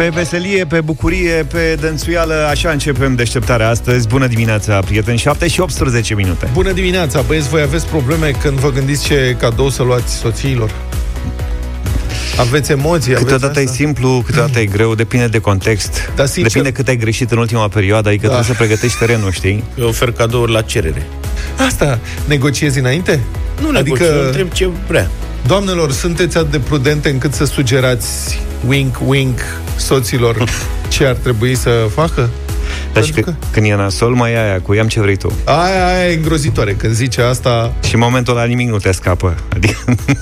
Pe veselie, pe bucurie, pe dănțuială, așa începem deșteptarea astăzi. Bună dimineața, prieteni, 7 și 18 minute. Bună dimineața, băieți, voi aveți probleme când vă gândiți ce cadou să luați soțiilor? Aveți emoții? Câteodată aveți e asta? simplu, câteodată e greu, depinde de context. Dar sincer- Depinde cât ai greșit în ultima perioadă, adică Da. trebuie să pregătești terenul, știi? Eu ofer cadouri la cerere. Asta, negociezi înainte? Nu Adică- adică... întreb ce vrea. Doamnelor, sunteți atât de prudente încât să sugerați wink, wink soților ce ar trebui să facă? Dar și Pentru că... când e nasol, mai e aia cu iam ce vrei tu. Aia, aia e îngrozitoare. Când zice asta, Și în momentul ăla nimic nu te scapă. Adică,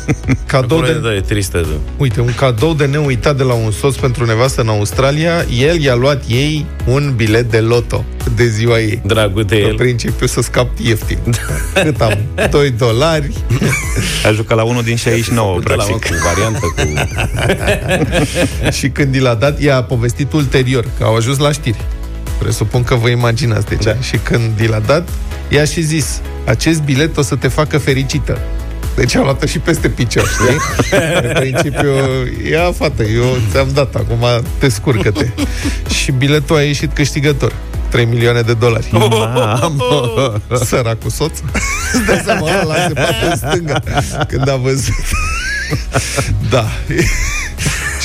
cadou Acolo, de... da, e tristă. Da. Uite, un cadou de neuitat de la un soț pentru nevastă în Australia, el i-a luat ei un bilet de loto de ziua ei. Dragul de În el. principiu să scap ieftin. Cât am? 2 dolari. a jucat la unul din 69, De la mă, practic. cu variantă, cu... și când i l-a dat, i-a povestit ulterior, că au ajuns la știri. Presupun că vă imaginați de ce. Da. Și când i l-a dat, i-a și zis, acest bilet o să te facă fericită. Deci a luat și peste picior, știi? În principiu, ia fată, eu ți-am dat, acum te scurcă-te. și biletul a ieșit câștigător. 3 milioane de dolari. Mamă! Săracul soț. Îți dai seama, ăla se bate în stânga când a văzut. da.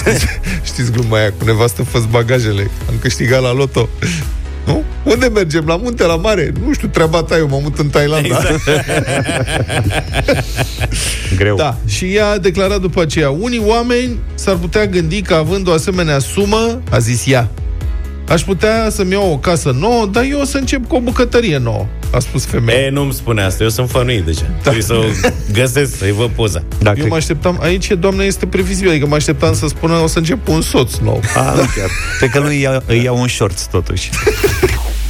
Știți, știți gluma aia cu nevastă fă bagajele. Am câștigat la loto. Nu? Unde mergem? La munte, la mare? Nu știu, treaba ta, eu mă mut în Thailanda. Exact. Greu. Da, și ea a declarat după aceea, unii oameni s-ar putea gândi că având o asemenea sumă, a zis ea, aș putea să-mi iau o casă nouă, dar eu o să încep cu o bucătărie nouă, a spus femeia. E, nu-mi spune asta, eu sunt fănuit deja. Da. Trebuie să o găsesc, să-i văd poza. Dacă... Eu mă așteptam, aici doamna este previzibil, adică mă așteptam să spună o să încep cu un soț nou. A, nu chiar. Cred că lui ia, îi iau un shorts, totuși.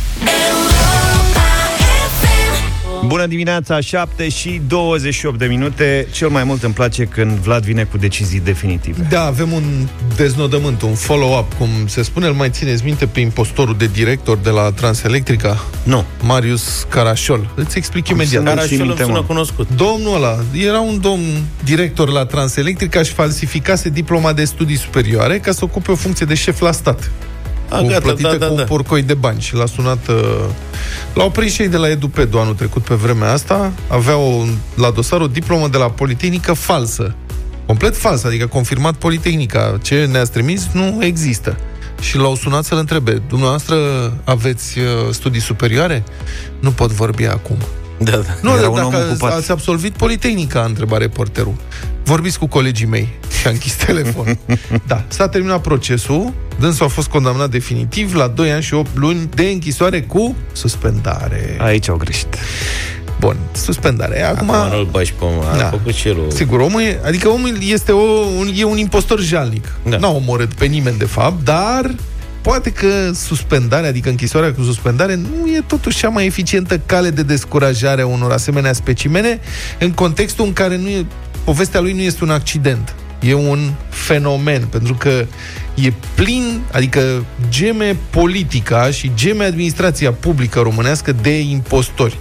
Bună dimineața, 7 și 28 de minute. Cel mai mult îmi place când Vlad vine cu decizii definitive. Da, avem un deznodământ, un follow-up, cum se spune, îl mai țineți minte pe impostorul de director de la Transelectrica, Nu. Marius Carașol. Îți explic imediat. să nu- Carașul îmi minte, sună mă. cunoscut. Domnul ăla era un domn director la Transelectrica și falsificase diploma de studii superioare ca să ocupe o funcție de șef la stat. A, cu gata, plătită da, da, cu un da. porcoi de bani și l-a sunat uh, l-au prins și ei de la EduPedu anul trecut pe vremea asta. Avea o, la dosar o diplomă de la Politehnică falsă. Complet falsă, adică confirmat Politehnica. Ce ne-ați trimis nu există. Și l-au sunat să-l întrebe dumneavoastră aveți uh, studii superioare? Nu pot vorbi acum Da, da. nu, Era dar un om dacă ocupat. ați absolvit Politehnica, a întrebat reporterul. Vorbiți cu colegii mei. Și a închis telefon. da, s-a terminat procesul. Dânsul a fost condamnat definitiv la 2 ani și 8 luni de închisoare cu suspendare. Aici au greșit. Bun, suspendare. Acum, Acum nu-l bagi pe om, a Da. făcut și el o... sigur, omul e, adică omul este o, un, e un impostor jalnic. Da. N-a omorât pe nimeni, de fapt, dar poate că suspendarea, adică închisoarea cu suspendare, nu e totuși cea mai eficientă cale de descurajare a unor asemenea specimene în contextul în care nu e, povestea lui nu este un accident. E un fenomen, pentru că e plin, adică geme politica și geme administrația publică românească de impostori.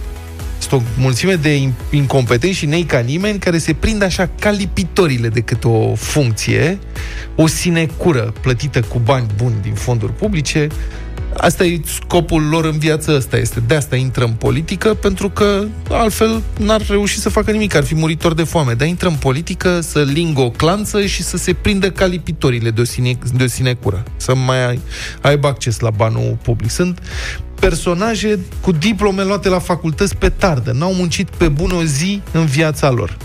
Sunt o mulțime de in- incompetenți și nei ca nimeni care se prind așa ca lipitorile de câte o funcție, o sinecură plătită cu bani buni din fonduri publice. Asta e scopul lor în viață, asta este. De asta intră în politică, pentru că altfel n-ar reuși să facă nimic, ar fi muritor de foame. Dar intră în politică să lingă o clanță și să se prindă ca lipitorile de o, sine, de o sinecură. Să mai ai, aibă acces la banul public. Sunt personaje cu diplome luate la facultăți pe tardă. N-au muncit pe bună o zi în viața lor.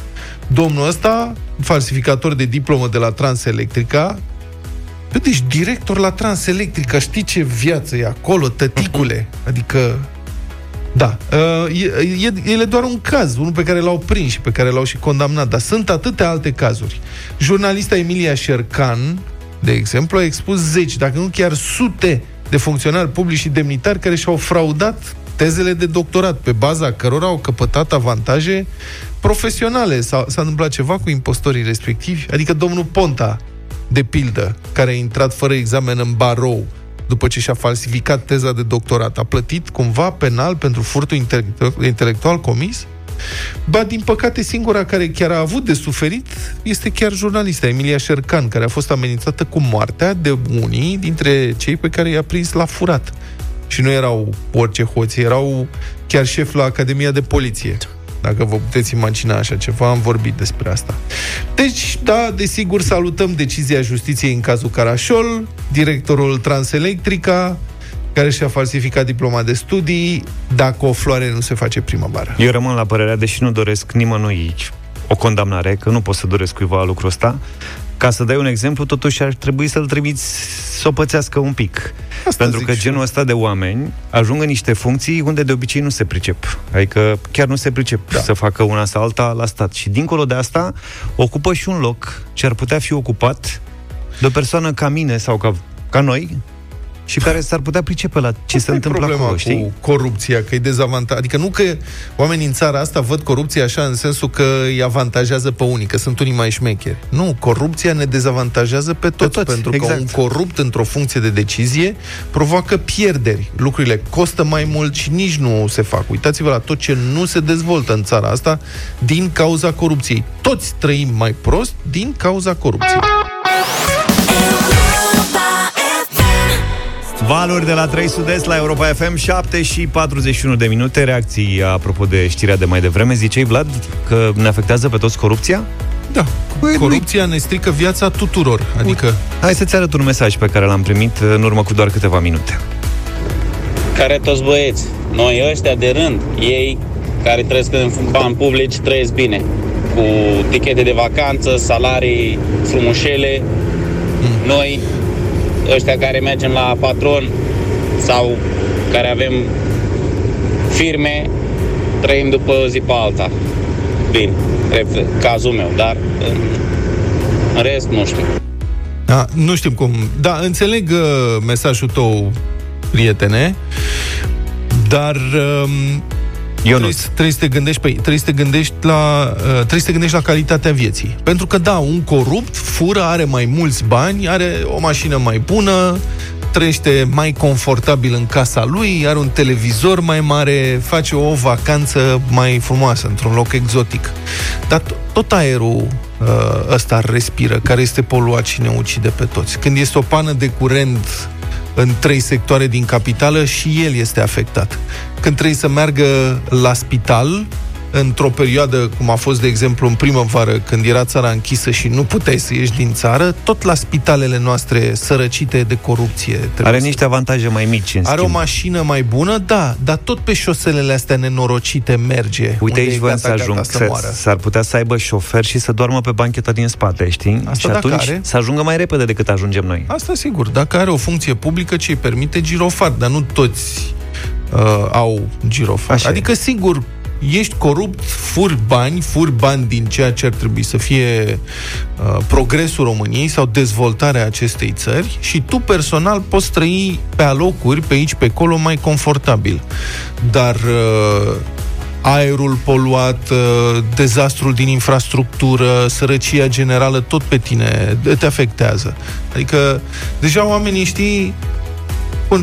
Domnul ăsta, falsificator de diplomă de la Transelectrica, Bă, deci director la Transelectrica, știi ce viață e acolo, tăticule? Adică, da, uh, e, e, el e doar un caz, unul pe care l-au prins și pe care l-au și condamnat, dar sunt atâtea alte cazuri. Jurnalista Emilia Șercan, de exemplu, a expus zeci, dacă nu chiar sute de funcționari publici și demnitari care și-au fraudat tezele de doctorat, pe baza cărora au căpătat avantaje profesionale. S-a, s-a întâmplat ceva cu impostorii respectivi? Adică domnul Ponta, de pildă, care a intrat fără examen în barou, după ce și-a falsificat teza de doctorat, a plătit cumva penal pentru furtul intele- intelectual comis? Ba, din păcate, singura care chiar a avut de suferit este chiar jurnalista Emilia Șercan, care a fost amenințată cu moartea de unii dintre cei pe care i-a prins la furat. Și nu erau orice hoți, erau chiar șef la Academia de Poliție. Dacă vă puteți imagina așa ceva, am vorbit despre asta. Deci, da, desigur, salutăm decizia justiției în cazul Carașol, directorul Transelectrica, care și-a falsificat diploma de studii, dacă o floare nu se face primăvară. Eu rămân la părerea, deși nu doresc nimănui aici o condamnare, că nu pot să doresc cuiva lucrul ăsta, ca să dai un exemplu, totuși ar trebui să-l trimiți să o pățească un pic. Asta Pentru că genul ăsta de oameni ajung în niște funcții unde de obicei nu se pricep. Adică chiar nu se pricep da. să facă una sau alta la stat. Și dincolo de asta, ocupă și un loc ce ar putea fi ocupat de o persoană ca mine sau ca, ca noi, și care s-ar putea pricepe la ce Asta se întâmplă acolo, cu știi? corupția, că e dezavantaj. Adică nu că oamenii în țara asta văd corupția așa în sensul că îi avantajează pe unii, că sunt unii mai șmecheri. Nu, corupția ne dezavantajează pe toți, pe toți pentru exact. că un corupt într-o funcție de decizie provoacă pierderi. Lucrurile costă mai mult și nici nu se fac. Uitați-vă la tot ce nu se dezvoltă în țara asta din cauza corupției. Toți trăim mai prost din cauza corupției. Valuri de la 3 Sud-Est la Europa FM 7 și 41 de minute. Reacții apropo de știrea de mai devreme. Zicei, Vlad, că ne afectează pe toți corupția? Da, Păi corupția ne strică viața tuturor Adică... Hai să-ți arăt un mesaj pe care l-am primit în urmă cu doar câteva minute. Care toți băieți. Noi ăștia de rând Ei care trăiesc în bani publici trăiesc bine. Cu tichete de vacanță, salarii frumușele. Mm. Noi ăștia care mergem la patron sau care avem firme, trăim după o zi pe alta. Bine, cazul meu, dar în, în rest nu știu. Da, nu știm cum. Da, înțeleg uh, mesajul tău, prietene, dar uh, eu nu. Trebuie să te gândești, pe, trebuie să te gândești la uh, trebuie să te gândești la calitatea vieții. Pentru că da, un corupt fură, are mai mulți bani, are o mașină mai bună, trăiește mai confortabil în casa lui, are un televizor mai mare, face o vacanță mai frumoasă, într-un loc exotic. Dar tot aerul uh, ăsta respiră, care este poluat și ne ucide pe toți. Când este o pană de curent în trei sectoare din capitală și el este afectat. Când trebuie să meargă la spital, într-o perioadă, cum a fost, de exemplu, în primăvară, când era țara închisă și nu puteai să ieși din țară, tot la spitalele noastre sărăcite de corupție. Are niște avantaje mai mici, în Are schimb. o mașină mai bună, da, dar tot pe șoselele astea nenorocite merge. Uite aici voiam să ajung, să să, s-ar putea să aibă șofer și să doarmă pe bancheta din spate, știi? Asta și atunci are. să ajungă mai repede decât ajungem noi. Asta sigur, dacă are o funcție publică ce îi permite girofar, dar nu toți uh, au girofar. Așa adică, e. sigur, ești corupt, furi bani, furi bani din ceea ce ar trebui să fie uh, progresul României sau dezvoltarea acestei țări și tu personal poți trăi pe alocuri, pe aici, pe acolo, mai confortabil. Dar uh, aerul poluat, uh, dezastrul din infrastructură, sărăcia generală, tot pe tine te afectează. Adică, deja oamenii, știi, Bun,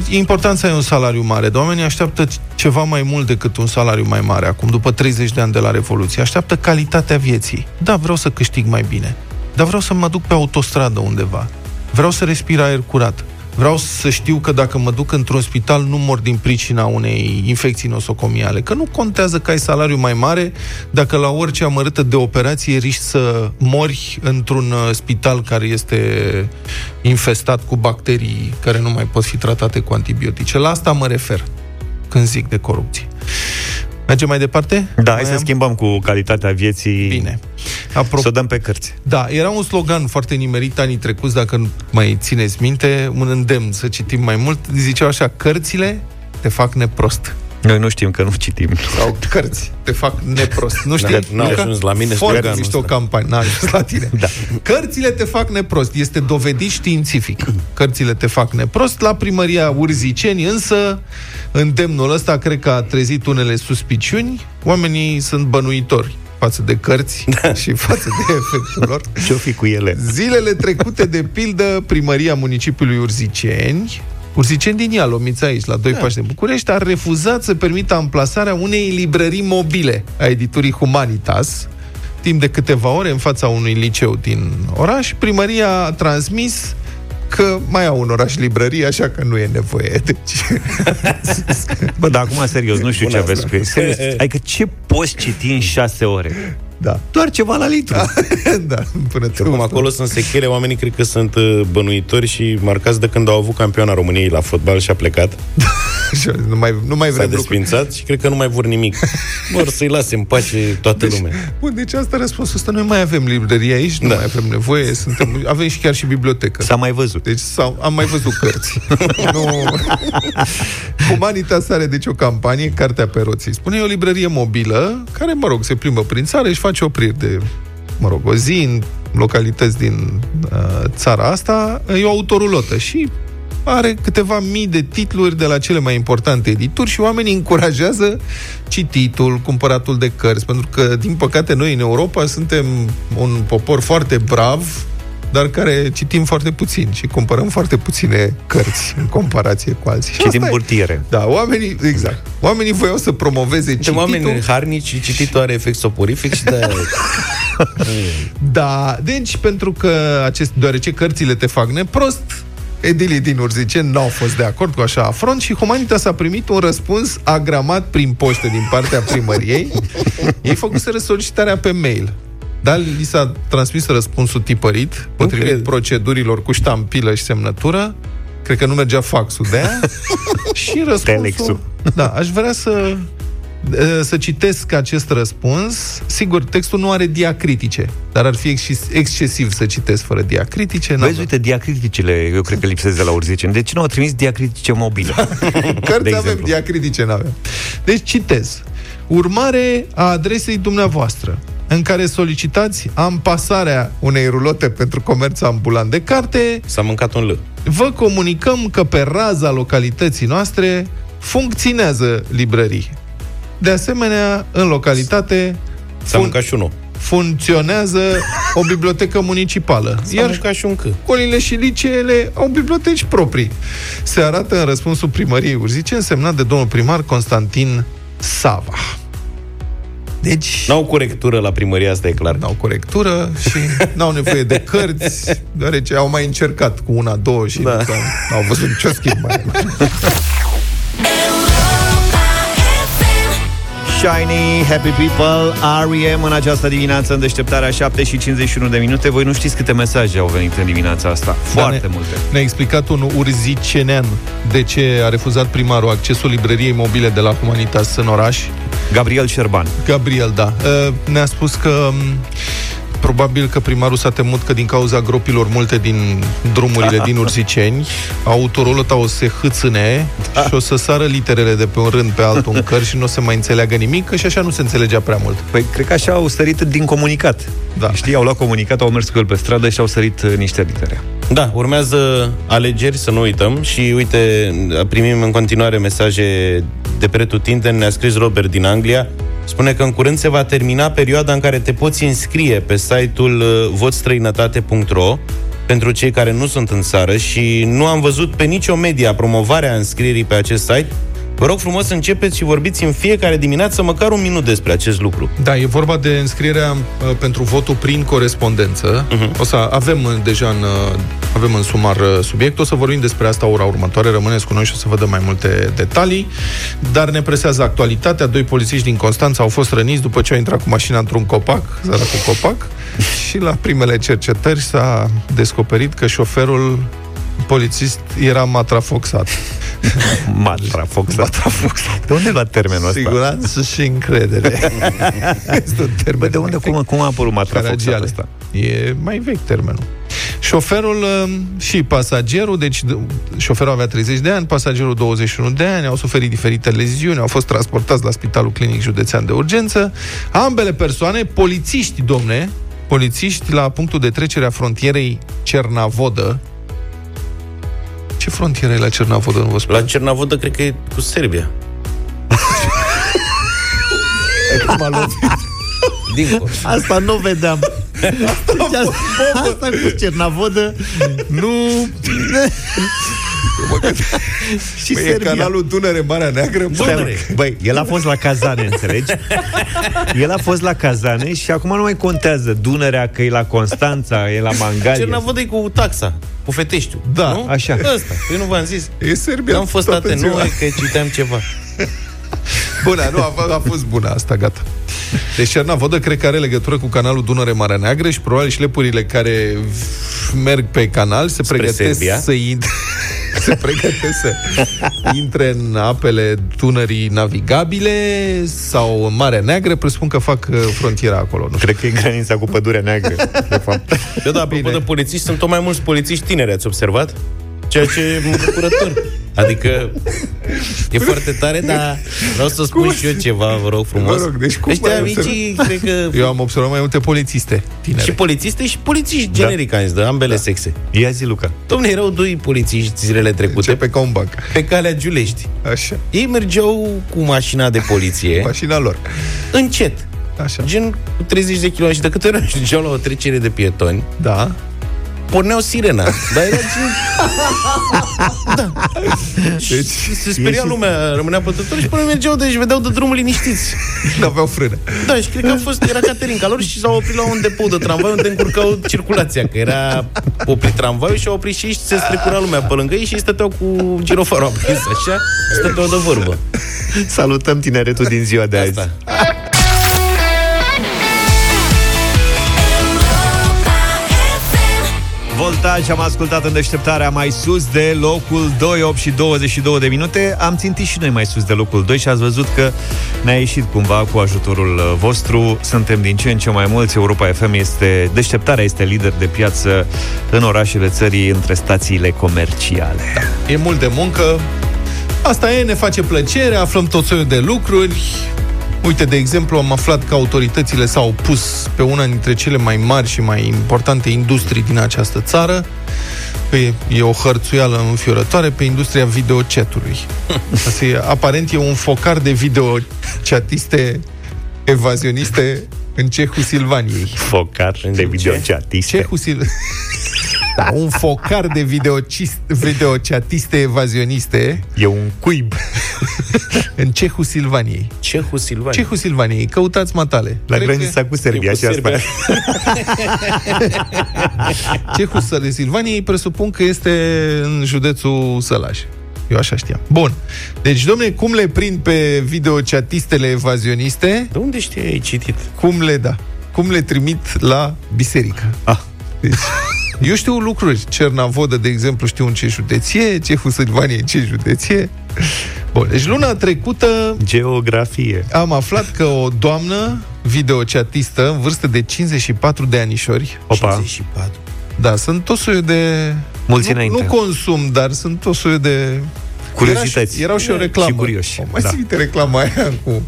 e important să ai un salariu mare, dar oamenii așteaptă ceva mai mult decât un salariu mai mare acum, după 30 de ani de la Revoluție. Așteaptă calitatea vieții. Da, vreau să câștig mai bine, dar vreau să mă duc pe autostradă undeva. Vreau să respir aer curat. Vreau să știu că dacă mă duc într-un spital nu mor din pricina unei infecții nosocomiale. Că nu contează că ai salariu mai mare dacă la orice amărâtă de operație riști să mori într-un uh, spital care este infestat cu bacterii care nu mai pot fi tratate cu antibiotice. La asta mă refer când zic de corupție. Mergem mai departe? Da, hai să schimbăm cu calitatea vieții. Bine. Apro- să o dăm pe cărți. Da, era un slogan foarte nimerit anii trecuți, dacă mai țineți minte, un îndemn să citim mai mult. Ziceau așa, cărțile te fac neprost. Noi nu știm că nu citim. Sau cărți te fac neprost. Nu știi? N-a ajuns la mine Foarte mișto o campanie. N-a ajuns la tine. da. Cărțile te fac neprost. Este dovedit științific. Cărțile te fac neprost. La primăria Urziceni, însă, îndemnul ăsta cred că a trezit unele suspiciuni. Oamenii sunt bănuitori față de cărți da. și față de efectul lor. Ce-o fi cu ele? Zilele trecute, de pildă, primăria municipiului Urziceni Urziceni din Ial, lomița aici, la doi da. pași de București, a refuzat să permită amplasarea unei librării mobile a editurii Humanitas, timp de câteva ore în fața unui liceu din oraș. Primăria a transmis că mai au un oraș librărie, așa că nu e nevoie. Deci... Bă, dar acum, serios, nu știu Bună ce aveți cu ei. Serios, adică ce poți citi în șase ore? Da. Doar ceva la litru. da, până tu. Acum acolo sunt sechele, oamenii cred că sunt uh, bănuitori și marcați de când au avut campioana României la fotbal și a plecat. nu mai, nu mai vrem S-a desfințat și cred că nu mai vor nimic. Vor să-i lase în pace toată deci, lumea. Bun, deci asta răspunsul ăsta. Noi mai avem librărie aici, nu da. mai avem nevoie, suntem, avem și chiar și bibliotecă. S-a mai văzut. Deci s-au, am mai văzut cărți. nu... Humanitas are deci o campanie, Cartea pe roții. Spune e o librărie mobilă, care, mă rog, se plimbă prin țară și face opriri de, mă rog, o zi în localități din uh, țara asta, e o autorulotă și are câteva mii de titluri de la cele mai importante edituri și oamenii încurajează cititul, cumpăratul de cărți, pentru că, din păcate, noi în Europa suntem un popor foarte brav, dar care citim foarte puțin și cumpărăm foarte puține cărți în comparație cu alții. Citim burtiere. Da, oamenii, exact. Oamenii voiau să promoveze cititul. oameni harnici și cititul are efect soporific și de Da, deci pentru că acest, deoarece cărțile te fac neprost, edilii din Urziceni n-au fost de acord cu așa afront și Humanitas a primit un răspuns agramat prin poștă din partea primăriei. Ei făcuseră solicitarea pe mail. Dar li s-a transmis răspunsul tipărit, potrivit procedurilor cu ștampilă și semnătură. Cred că nu mergea faxul de aia. și răspunsul... Telexul. Da, aș vrea să să citesc acest răspuns. Sigur, textul nu are diacritice, dar ar fi excesiv să citesc fără diacritice. Vezi, uite, diacriticile, eu cred că lipsesc de la urziceni. Deci nu au trimis diacritice mobile. Cărți avem, diacritice nu avem. Deci citez. Urmare a adresei dumneavoastră, în care solicitați ampasarea unei rulote pentru comerț ambulant de carte. S-a mâncat un L. Vă comunicăm că pe raza localității noastre funcționează librării. De asemenea, în localitate S-a fun- și unul. funcționează o bibliotecă municipală. S-a Iar și un C. Școlile și liceele au biblioteci proprii. Se arată în răspunsul primăriei Urzice, însemnat de domnul primar Constantin Sava. Deci... N-au corectură la primăria asta, e clar. N-au corectură și n-au nevoie de cărți, deoarece au mai încercat cu una, două și da. n-au văzut nicio schimbare. Shiny, Happy People, R.E.M. în această dimineață în deșteptarea 7 și 51 de minute. Voi nu știți câte mesaje au venit în dimineața asta. Foarte da, ne, multe. Ne-a explicat un urzicenean de ce a refuzat primarul accesul librăriei mobile de la Humanitas în oraș. Gabriel Șerban. Gabriel, da. Uh, ne-a spus că Probabil că primarul s-a temut că din cauza gropilor multe din drumurile din Urziceni, autorolota o se hâțâne da. și o să sară literele de pe un rând pe altul în cări și nu o să mai înțeleagă nimic, că și așa nu se înțelegea prea mult. Păi cred că așa au sărit din comunicat. Da. Știi, au luat comunicat, au mers cu el pe stradă și au sărit uh, niște litere. Da, urmează alegeri, să nu uităm și uite, primim în continuare mesaje de pretutindeni, ne-a scris Robert din Anglia, spune că în curând se va termina perioada în care te poți înscrie pe site-ul uh, votstrăinătate.ro pentru cei care nu sunt în țară și nu am văzut pe nicio media promovarea înscrierii pe acest site Vă rog frumos să începeți și vorbiți în fiecare dimineață măcar un minut despre acest lucru. Da, e vorba de înscrierea uh, pentru votul prin corespondență. Uh-huh. O să avem uh, deja în, uh, avem în sumar uh, subiect, o să vorbim despre asta ora următoare, rămâneți cu noi și o să vă dăm mai multe detalii, dar ne presează actualitatea. Doi polițiști din Constanța au fost răniți după ce au intrat cu mașina într-un copac, cu copac, și la primele cercetări s-a descoperit că șoferul polițist era matrafoxat. matrafoxat. matrafoxat. De unde lua termenul ăsta? Siguranță și încredere. este un termen. Bă, de unde, cum, cum a apărut matrafoxat ăsta? E mai vechi termenul. Șoferul um, și pasagerul, deci șoferul avea 30 de ani, pasagerul 21 de ani, au suferit diferite leziuni, au fost transportați la Spitalul Clinic Județean de Urgență. Ambele persoane, polițiști, domne, polițiști la punctul de trecere a frontierei Cernavodă, ce frontieră e la Cernavodă, nu vă spun? La Cernavodă cred că e cu Serbia. Dincolo. Asta nu vedeam. Asta, deci asta, asta cu Cernavodă nu... și Băi, e canalul Dunăre Marea Neagră. Dunăre. Băi, el a fost la Cazane, înțelegi? El a fost la Cazane și acum nu mai contează Dunărea, că e la Constanța, e la Mangalia. Cernavodă e cu taxa, cu Feteștiu. Da, nu? așa. Ăsta. Eu nu v-am zis. E Serbia. Am fost toată atent, nu ziua. e că citeam ceva. Bună, nu, a, a fost bună asta, gata. Deci Cernavodă cred că are legătură cu canalul Dunăre Marea Neagră și probabil șlepurile care merg pe canal se Spre pregătesc Serbia. să intre se pregătesc să intre în apele Dunării navigabile sau în Marea Neagră, presupun că fac uh, frontiera acolo. Nu știu. Cred că e granița cu pădurea neagră, de fapt. Eu, da, apropo Bine. de polițiști, sunt tot mai mulți polițiști tineri, ați observat? Ceea ce mă bucură tare. Adică e foarte tare, dar vreau să spun și eu ceva, vă rog frumos. Vă rog, deci cum Ăștia ai amicii, cred că... Eu am observat mai multe polițiste tinere. Și polițiste și polițiști generic, am zis, de ambele sexe. Ia zi, Luca. Domne, erau doi polițiști zilele trecute Începe ca un banc. pe calea Giulești. Așa. Ei mergeau cu mașina de poliție Mașina lor. încet, Așa. gen cu 30 de km și de câte ori ajungeau la o trecere de pietoni, Da. Porneau sirena. Dar era gen... da. Deci, Se speria lumea, rămânea pătători și până mergeau, deci vedeau de drum liniștiți. nu aveau frână. Da, și cred că a fost, era Caterinca lor și s-au oprit la un depou de tramvai unde încurcau circulația, că era oprit tramvaiul și au oprit și ei și se strecura lumea pe lângă ei și ei stăteau cu girofarul aprins, așa, stăteau de vorbă. Salutăm tineretul din ziua de azi. Asta. Voltaj am ascultat în deșteptarea mai sus de locul 2, 8 și 22 de minute. Am țintit și noi mai sus de locul 2 și ați văzut că ne-a ieșit cumva cu ajutorul uh, vostru. Suntem din ce în ce mai mulți. Europa FM este, deșteptarea este lider de piață în orașele țării între stațiile comerciale. Da. E mult de muncă. Asta e, ne face plăcere, aflăm tot soiul de lucruri. Uite, de exemplu, am aflat că autoritățile s-au pus pe una dintre cele mai mari și mai importante industrii din această țară. Pe, e o hărțuială înfiorătoare pe industria videochatului. Asta e, aparent e un focar de videochatiste evazioniste în cehul Silvaniei. Focar În de ce? videochatiste. Cehul Sil... Da, un focar de videocist, videochatiste evazioniste E un cuib. în Cehul Silvaniei. Cehul Silvani. Cehul Silvaniei, căutați matale. La Cred granița cu Serbia cu și asta. Serbia. că Cehul Săl- Silvaniei presupun că este în județul Sălaj. Eu așa știam. Bun. Deci, domne, cum le prind pe videochatistele evazioniste? De unde știi ai citit? Cum le da? Cum le trimit la biserică? Ah. Deci, eu știu lucruri. Cernavodă, de exemplu, știu în ce județie, Cehul Silvaniei în ce județie. Bun, deci luna trecută Geografie. am aflat că o doamnă videochatistă în vârstă de 54 de anișori, Opa, 54. da, sunt tot soiul de... mulți nu, înainte. nu consum, dar sunt tot soiul de... Curiozități. Era și, erau și o reclamă. Și curioși. O, mai Da. da. ții reclama aia cu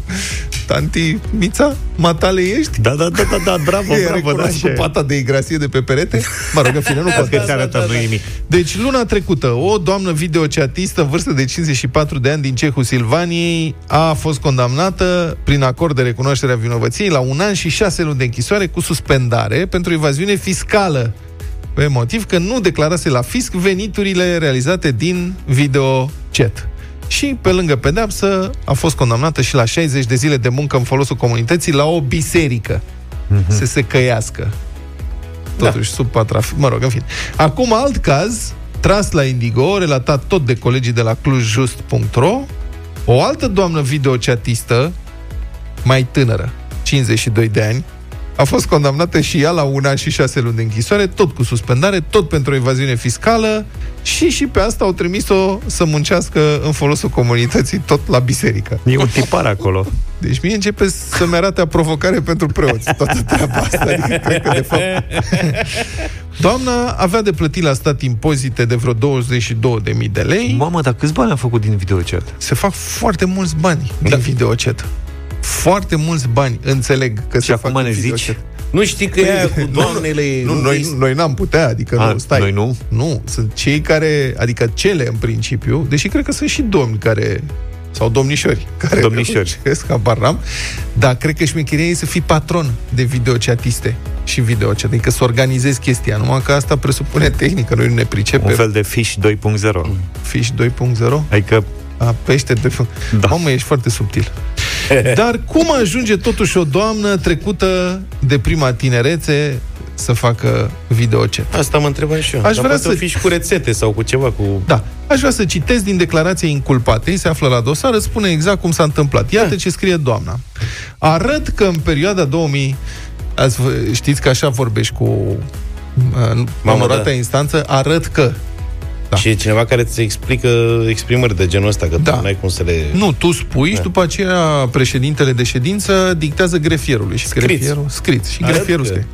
Tanti Mița, matale ești? Da, da, da, da, da, bravo, E bravo, da, recunoscut așa e. pata de igrasie de pe perete? Mă rog, în fine, nu Că contează. ți arătăm, nu nimic. Deci, luna trecută, o doamnă videochatistă, în vârstă de 54 de ani din Cehul Silvaniei, a fost condamnată prin acord de recunoaștere a vinovăției la un an și șase luni de închisoare cu suspendare pentru evaziune fiscală pe motiv că nu declarase la fisc veniturile realizate din videochat. Și, pe lângă pedeapsă, a fost condamnată și la 60 de zile de muncă în folosul comunității la o biserică. Să se căiască. Totuși, da. sub patraf... Mă rog, în fine. Acum, alt caz, tras la Indigo, relatat tot de colegii de la clujjust.ro, o altă doamnă videochatistă, mai tânără, 52 de ani, a fost condamnată și ea la un an și șase luni de închisoare, tot cu suspendare, tot pentru evaziune fiscală și și pe asta au trimis-o să muncească în folosul comunității, tot la biserică. E un tipar acolo. Deci mie începe să-mi arate a provocare pentru preoți, toată treaba asta. Adică, cred că, de fapt... Doamna avea de plătit la stat impozite de vreo 22.000 de lei. Mamă, dar câți bani a făcut din videochat? Se fac foarte mulți bani Da. din videochat. Foarte mulți bani, înțeleg că Și se acum fac ne din zici? videochat. Nu știi că e aia cu doamnele... Nu, noi, noi n-am putea, adică A, nu, stai. noi nu? Nu, sunt cei care, adică cele în principiu, deși cred că sunt și domni care sau domnișori care Domnișori. reușesc, habar n-am, dar cred că șmecheria e să fii patron de videochatiste și videochat, adică să organizezi chestia, numai că asta presupune tehnică, noi nu ne pricepem. Un fel de Fish 2.0. Fish 2.0? Adică A, pește 2.0. Da. Mamă, ești foarte subtil. Dar cum ajunge totuși o doamnă trecută de prima tinerețe să facă videochat? Asta mă întrebam și eu. Aș Dar vrea poate să- fi și cu rețete sau cu ceva, cu... Da. Aș vrea să citesc din declarația inculpatei, se află la dosar, îți spune exact cum s-a întâmplat. Iată ce scrie doamna. Arăt că în perioada 2000... Ați, v- știți că așa vorbești cu uh, onoratea da. instanță, arăt că. Da. Și e cineva care îți explică exprimări de genul ăsta, că Da. tu n-ai cum să le... Nu, tu spui Da. și după aceea președintele de ședință dictează grefierului. Și Scriți. grefierul, scriți. Și Arăt grefierul că- scrie.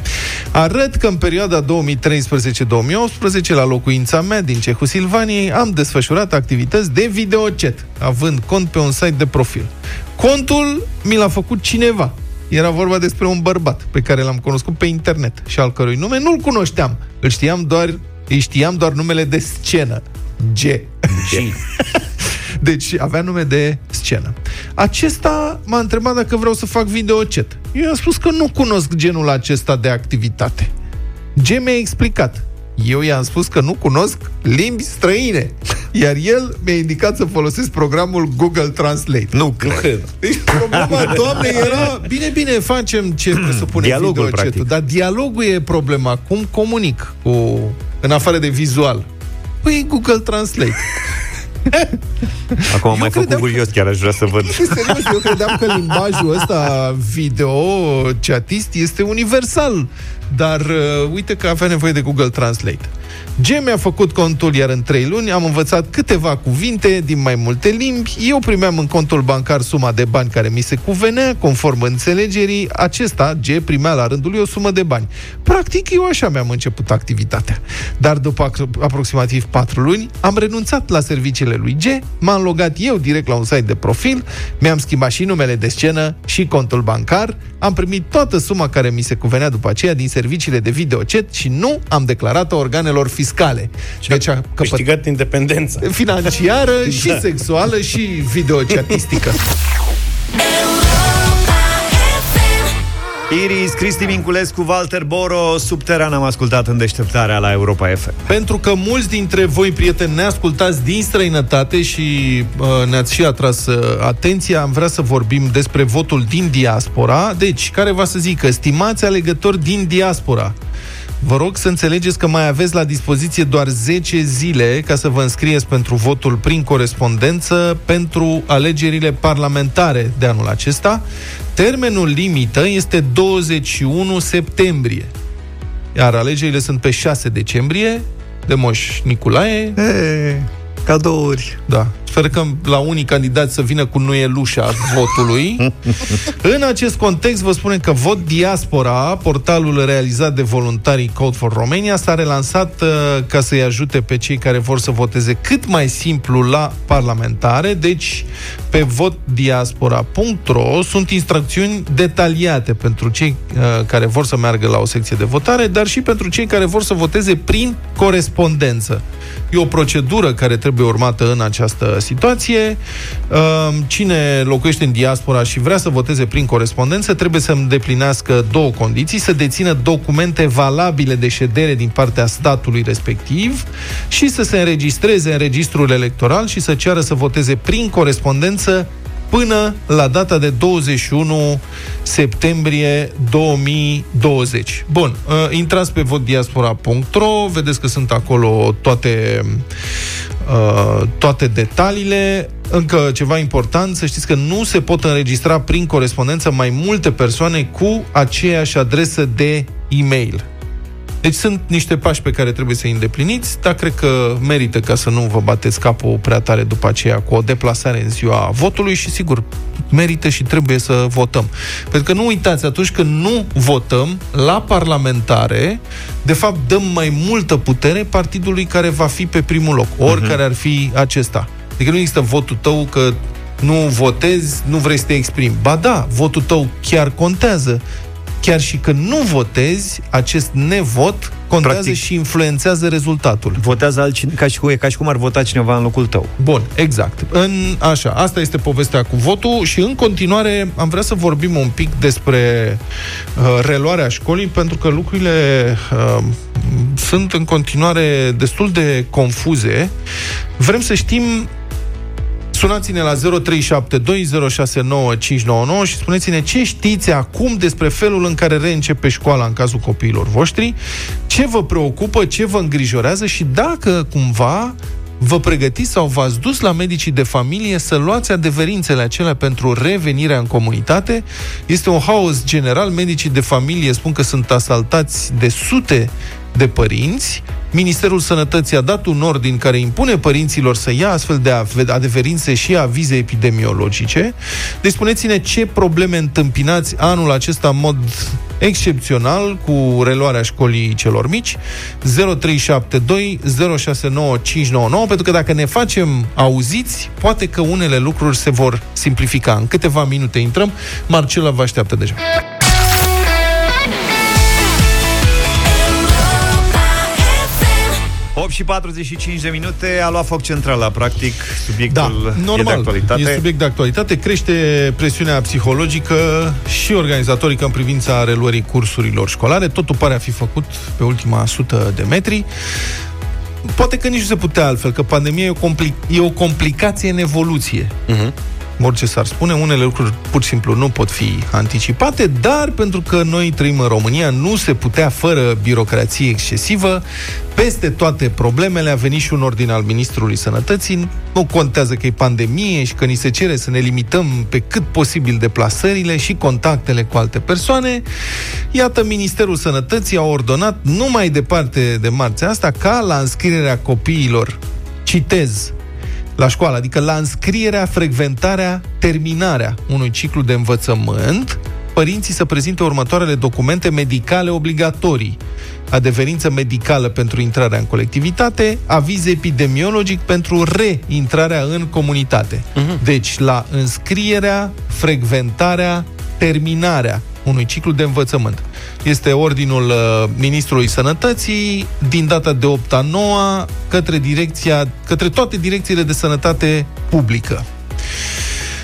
Arăt că în perioada 2013-2018, la locuința mea din Cehul Silvaniei, am desfășurat activități de videochat, având cont pe un site de profil. Contul mi l-a făcut cineva. Era vorba despre un bărbat pe care l-am cunoscut pe internet și al cărui nume nu-l cunoșteam. Îl știam doar, îi știam doar numele de scenă. G. Deci avea nume de scenă. Acesta m-a întrebat dacă vreau să fac videochat. Eu i-am spus că nu cunosc genul acesta de activitate. G mi-a explicat. Eu i-am spus că nu cunosc limbi străine. Iar el mi-a indicat să folosesc programul Google Translate. nu Nu cred. cred. Deci problema, doamne, era... Bine, bine, facem ce presupune Dialogul, videochatul, practic. dar dialogul e problema. Cum comunic cu... în afară de vizual? Păi Google Translate. Acum am mai făcut credeam că- curios, chiar aș vrea să văd. Serios, eu credeam că limbajul ăsta video chatist este universal, dar uh, uite că avea nevoie de Google Translate. G mi-a făcut contul, iar în trei luni am învățat câteva cuvinte din mai multe limbi. Eu primeam în contul bancar suma de bani care mi se cuvenea, conform înțelegerii. Acesta, G, primea la rândul lui o sumă de bani. Practic, eu așa mi-am început activitatea. Dar după ac- aproximativ patru luni, am renunțat la serviciile lui G, m-am logat eu direct la un site de profil, mi-am schimbat și numele de scenă și contul bancar, am primit toată suma care mi se cuvenea după aceea din serviciile de videochat și nu am declarat-o organelor fiscale. Deci a căpătat Câștigat independența. financiară și sexuală și videochatistică. Iris, Cristi Minculescu, Walter Boro, Subteran am ascultat în deșteptarea la Europa FM. Pentru că mulți dintre voi, prieteni, ne ascultați din străinătate și uh, ne-ați și atras uh, atenția, am vrea să vorbim despre votul din diaspora. Deci, care va să zică, stimați alegători din diaspora, Vă rog să înțelegeți că mai aveți la dispoziție doar 10 zile ca să vă înscrieți pentru votul prin corespondență pentru alegerile parlamentare de anul acesta. Termenul limită este 21 septembrie, iar alegerile sunt pe 6 decembrie de Moș Nicolae. E, cadouri. Da. Sper că la unii candidați să vină cu nuielușa votului. În acest context, vă spunem că Vot Diaspora, portalul realizat de voluntarii Code for Romania, s-a relansat uh, ca să-i ajute pe cei care vor să voteze cât mai simplu la parlamentare. Deci, pe votdiaspora.ro sunt instrucțiuni detaliate pentru cei uh, care vor să meargă la o secție de votare, dar și pentru cei care vor să voteze prin corespondență. E o procedură care trebuie urmată în această situație. Uh, Cine locuiește în diaspora și vrea să voteze prin corespondență trebuie să îndeplinească două condiții, să dețină documente valabile de ședere din partea statului respectiv și să se înregistreze în registrul electoral și să ceară să voteze prin corespondență până la data de 21 septembrie 2020. Bun, uh, intrați pe votdiaspora.ro, vedeți că sunt acolo toate uh, toate detaliile. Încă ceva important, să știți că nu se pot înregistra prin corespondență mai multe persoane cu aceeași adresă de e-mail. Deci sunt niște pași pe care trebuie să-i îndepliniți, dar cred că merită ca să nu vă bateți capul prea tare după aceea cu o deplasare în ziua votului și sigur, merită și trebuie să votăm. Pentru că nu uitați, atunci când nu votăm la parlamentare, de fapt dăm mai multă putere partidului care va fi pe primul loc, oricare ar fi acesta. Adică nu există votul tău că nu votezi, nu vrei să te exprimi. Ba da, votul tău chiar contează chiar și când nu votezi, acest nevot contează Practic, și influențează rezultatul. Votează altcineva, ca și, cum, ca și cum ar vota cineva în locul tău. Bun, exact. În, așa, asta este povestea cu votul și în continuare am vrea să vorbim un pic despre uh, reluarea școlii, pentru că lucrurile uh, sunt în continuare destul de confuze. Vrem să știm Sunați-ne la 0372069599 și spuneți-ne ce știți acum despre felul în care reîncepe școala în cazul copiilor voștri, ce vă preocupă, ce vă îngrijorează și dacă cumva vă pregătiți sau v-ați dus la medicii de familie să luați adeverințele acelea pentru revenirea în comunitate. Este un haos general. Medicii de familie spun că sunt asaltați de sute de părinți. Ministerul Sănătății a dat un ordin care impune părinților să ia astfel de adeverințe și avize epidemiologice. Deci spuneți-ne ce probleme întâmpinați anul acesta în mod excepțional cu reluarea școlii celor mici 0372 069599 pentru că dacă ne facem auziți, poate că unele lucruri se vor simplifica. În câteva minute intrăm. Marcela vă așteaptă deja. 8 și 45 de minute a luat foc centrala, practic, subiectul da, normal, e de actualitate. E subiect de actualitate, crește presiunea psihologică și organizatorică în privința reluării cursurilor școlare. Totul pare a fi făcut pe ultima sută de metri. Poate că nici nu se putea altfel, că pandemia e o, compli- e o complicație în evoluție. Uh-huh orice s-ar spune, unele lucruri pur și simplu nu pot fi anticipate, dar pentru că noi trăim în România, nu se putea fără birocrație excesivă. Peste toate problemele a venit și un ordin al Ministrului Sănătății. Nu contează că e pandemie și că ni se cere să ne limităm pe cât posibil deplasările și contactele cu alte persoane. Iată, Ministerul Sănătății a ordonat numai departe de marțea asta ca la înscrierea copiilor, citez, la școală, adică la înscrierea, frecventarea, terminarea unui ciclu de învățământ, părinții să prezinte următoarele documente medicale obligatorii. Adeverință medicală pentru intrarea în colectivitate, aviz epidemiologic pentru reintrarea în comunitate. Uh-huh. Deci, la înscrierea, frecventarea, terminarea unui ciclu de învățământ. Este ordinul uh, Ministrului Sănătății din data de 8 a 9 către, direcția, către toate direcțiile de sănătate publică.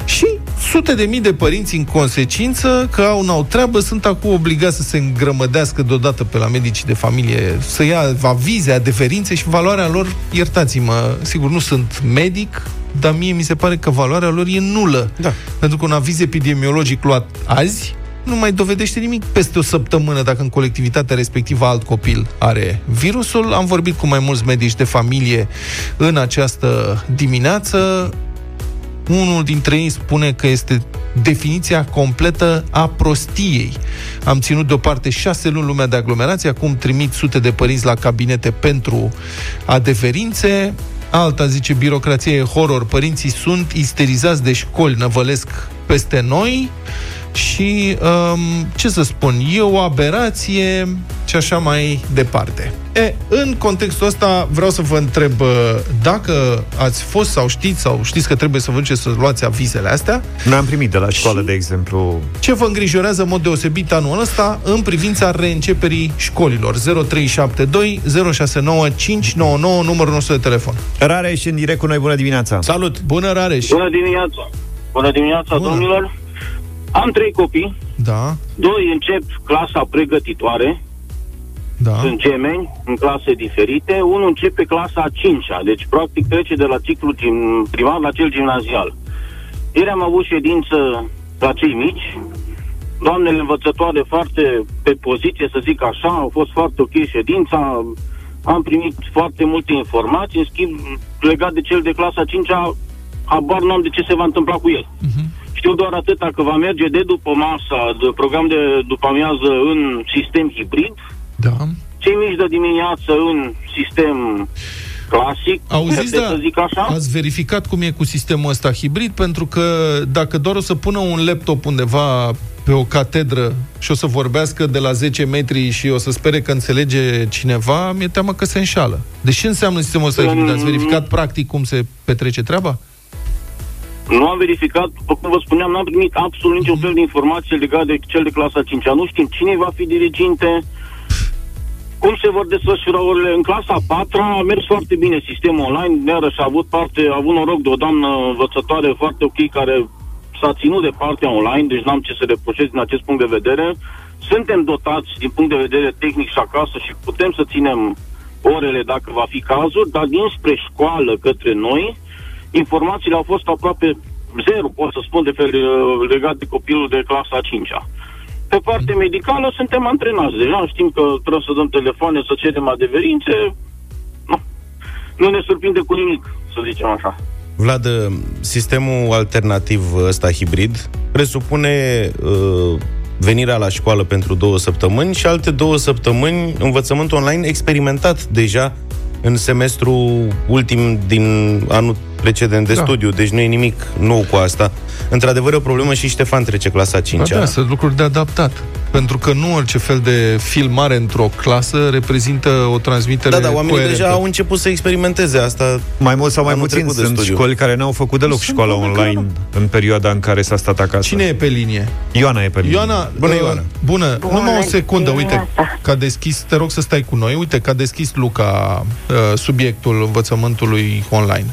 Și sute de mii de părinți în consecință că au n-au treabă, sunt acum obligați să se îngrămădească deodată pe la medicii de familie, să ia avize, adeverințe și valoarea lor, iertați-mă, sigur, nu sunt medic, dar mie mi se pare că valoarea lor e nulă. Da. Pentru că un aviz epidemiologic luat azi nu mai dovedește nimic peste o săptămână dacă în colectivitatea respectivă alt copil are virusul. Am vorbit cu mai mulți medici de familie în această dimineață. Unul dintre ei spune că este definiția completă a prostiei. Am ținut deoparte șase luni lumea de aglomerație, acum trimit sute de părinți la cabinete pentru adeverințe. Alta zice, birocrație e horror, părinții sunt isterizați de școli, năvălesc peste noi și, um, ce să spun, e o aberație și așa mai departe. E, în contextul ăsta vreau să vă întreb uh, dacă ați fost sau știți sau știți că trebuie să vă duceți să luați avizele astea. Noi am primit de la școală, de exemplu. Ce vă îngrijorează în mod deosebit anul ăsta în privința reînceperii școlilor? 0372 069 599 numărul nostru de telefon. Rareș în direct cu noi, bună dimineața! Salut! Bună, Rareș! Bună dimineața! Bună dimineața, bună. domnilor! Am trei copii. Da. Doi încep clasa pregătitoare. Da. Sunt gemeni, în clase diferite. Unul începe clasa a cincea, deci practic trece de la ciclu primar la cel gimnazial. Ieri am avut ședință la cei mici. Doamnele învățătoare foarte pe poziție, să zic așa, au fost foarte ok ședința. Am primit foarte multe informații, în schimb, legat de cel de clasa 5 habar nu am de ce se va întâmpla cu el. Uh-huh. Știu doar atâta că va merge de după masa, de program de după amiază în sistem hibrid. Da. Cei mici de dimineață în sistem clasic, Auziți, da, să zic așa. ați verificat cum e cu sistemul ăsta hibrid? Pentru că dacă doar o să pună un laptop undeva pe o catedră și o să vorbească de la 10 metri și o să spere că înțelege cineva, mi-e teamă că se înșală. Deci ce înseamnă sistemul ăsta hibrid? Ați verificat practic cum se petrece treaba? Nu am verificat, după cum vă spuneam, n-am primit absolut niciun fel de informație legată de cel de clasa 5 Nu știm cine va fi diriginte. cum se vor desfășura orele? În clasa 4 a mers foarte bine sistemul online, iarăși a avut parte, a avut noroc de o doamnă învățătoare foarte ok care s-a ținut de partea online, deci n-am ce să reproșez din acest punct de vedere. Suntem dotați din punct de vedere tehnic și acasă și putem să ținem orele dacă va fi cazul, dar dinspre școală către noi, informațiile au fost aproape zero, pot să spun, de fel legat de copilul de clasa 5-a. Pe partea medicală suntem antrenați deja, știm că trebuie să dăm telefoane, să cerem adeverințe. Nu, nu ne surprinde cu nimic, să zicem așa. Vlad, sistemul alternativ ăsta hibrid presupune uh, venirea la școală pentru două săptămâni și alte două săptămâni învățământ online experimentat deja în semestru ultim din anul precedent de da. studiu, deci nu e nimic nou cu asta. Într-adevăr, e o problemă și Ștefan trece clasa 5 Da, da, sunt lucruri de adaptat. Pentru că nu orice fel de filmare într-o clasă reprezintă o transmitere Da, da, oamenii coerentă. deja au început să experimenteze asta. Mai mult sau mai Anul puțin, trecut de sunt studiu. școli care n-au făcut deloc Sunt școala oameni online în perioada în care s-a stat acasă. Cine e pe linie? Ioana e pe linie. Ioana, Bună, uh, Ioana. Bună, Bună numai o secundă, uite, dimineața. că a deschis, te rog să stai cu noi, uite, că a deschis Luca uh, subiectul învățământului online.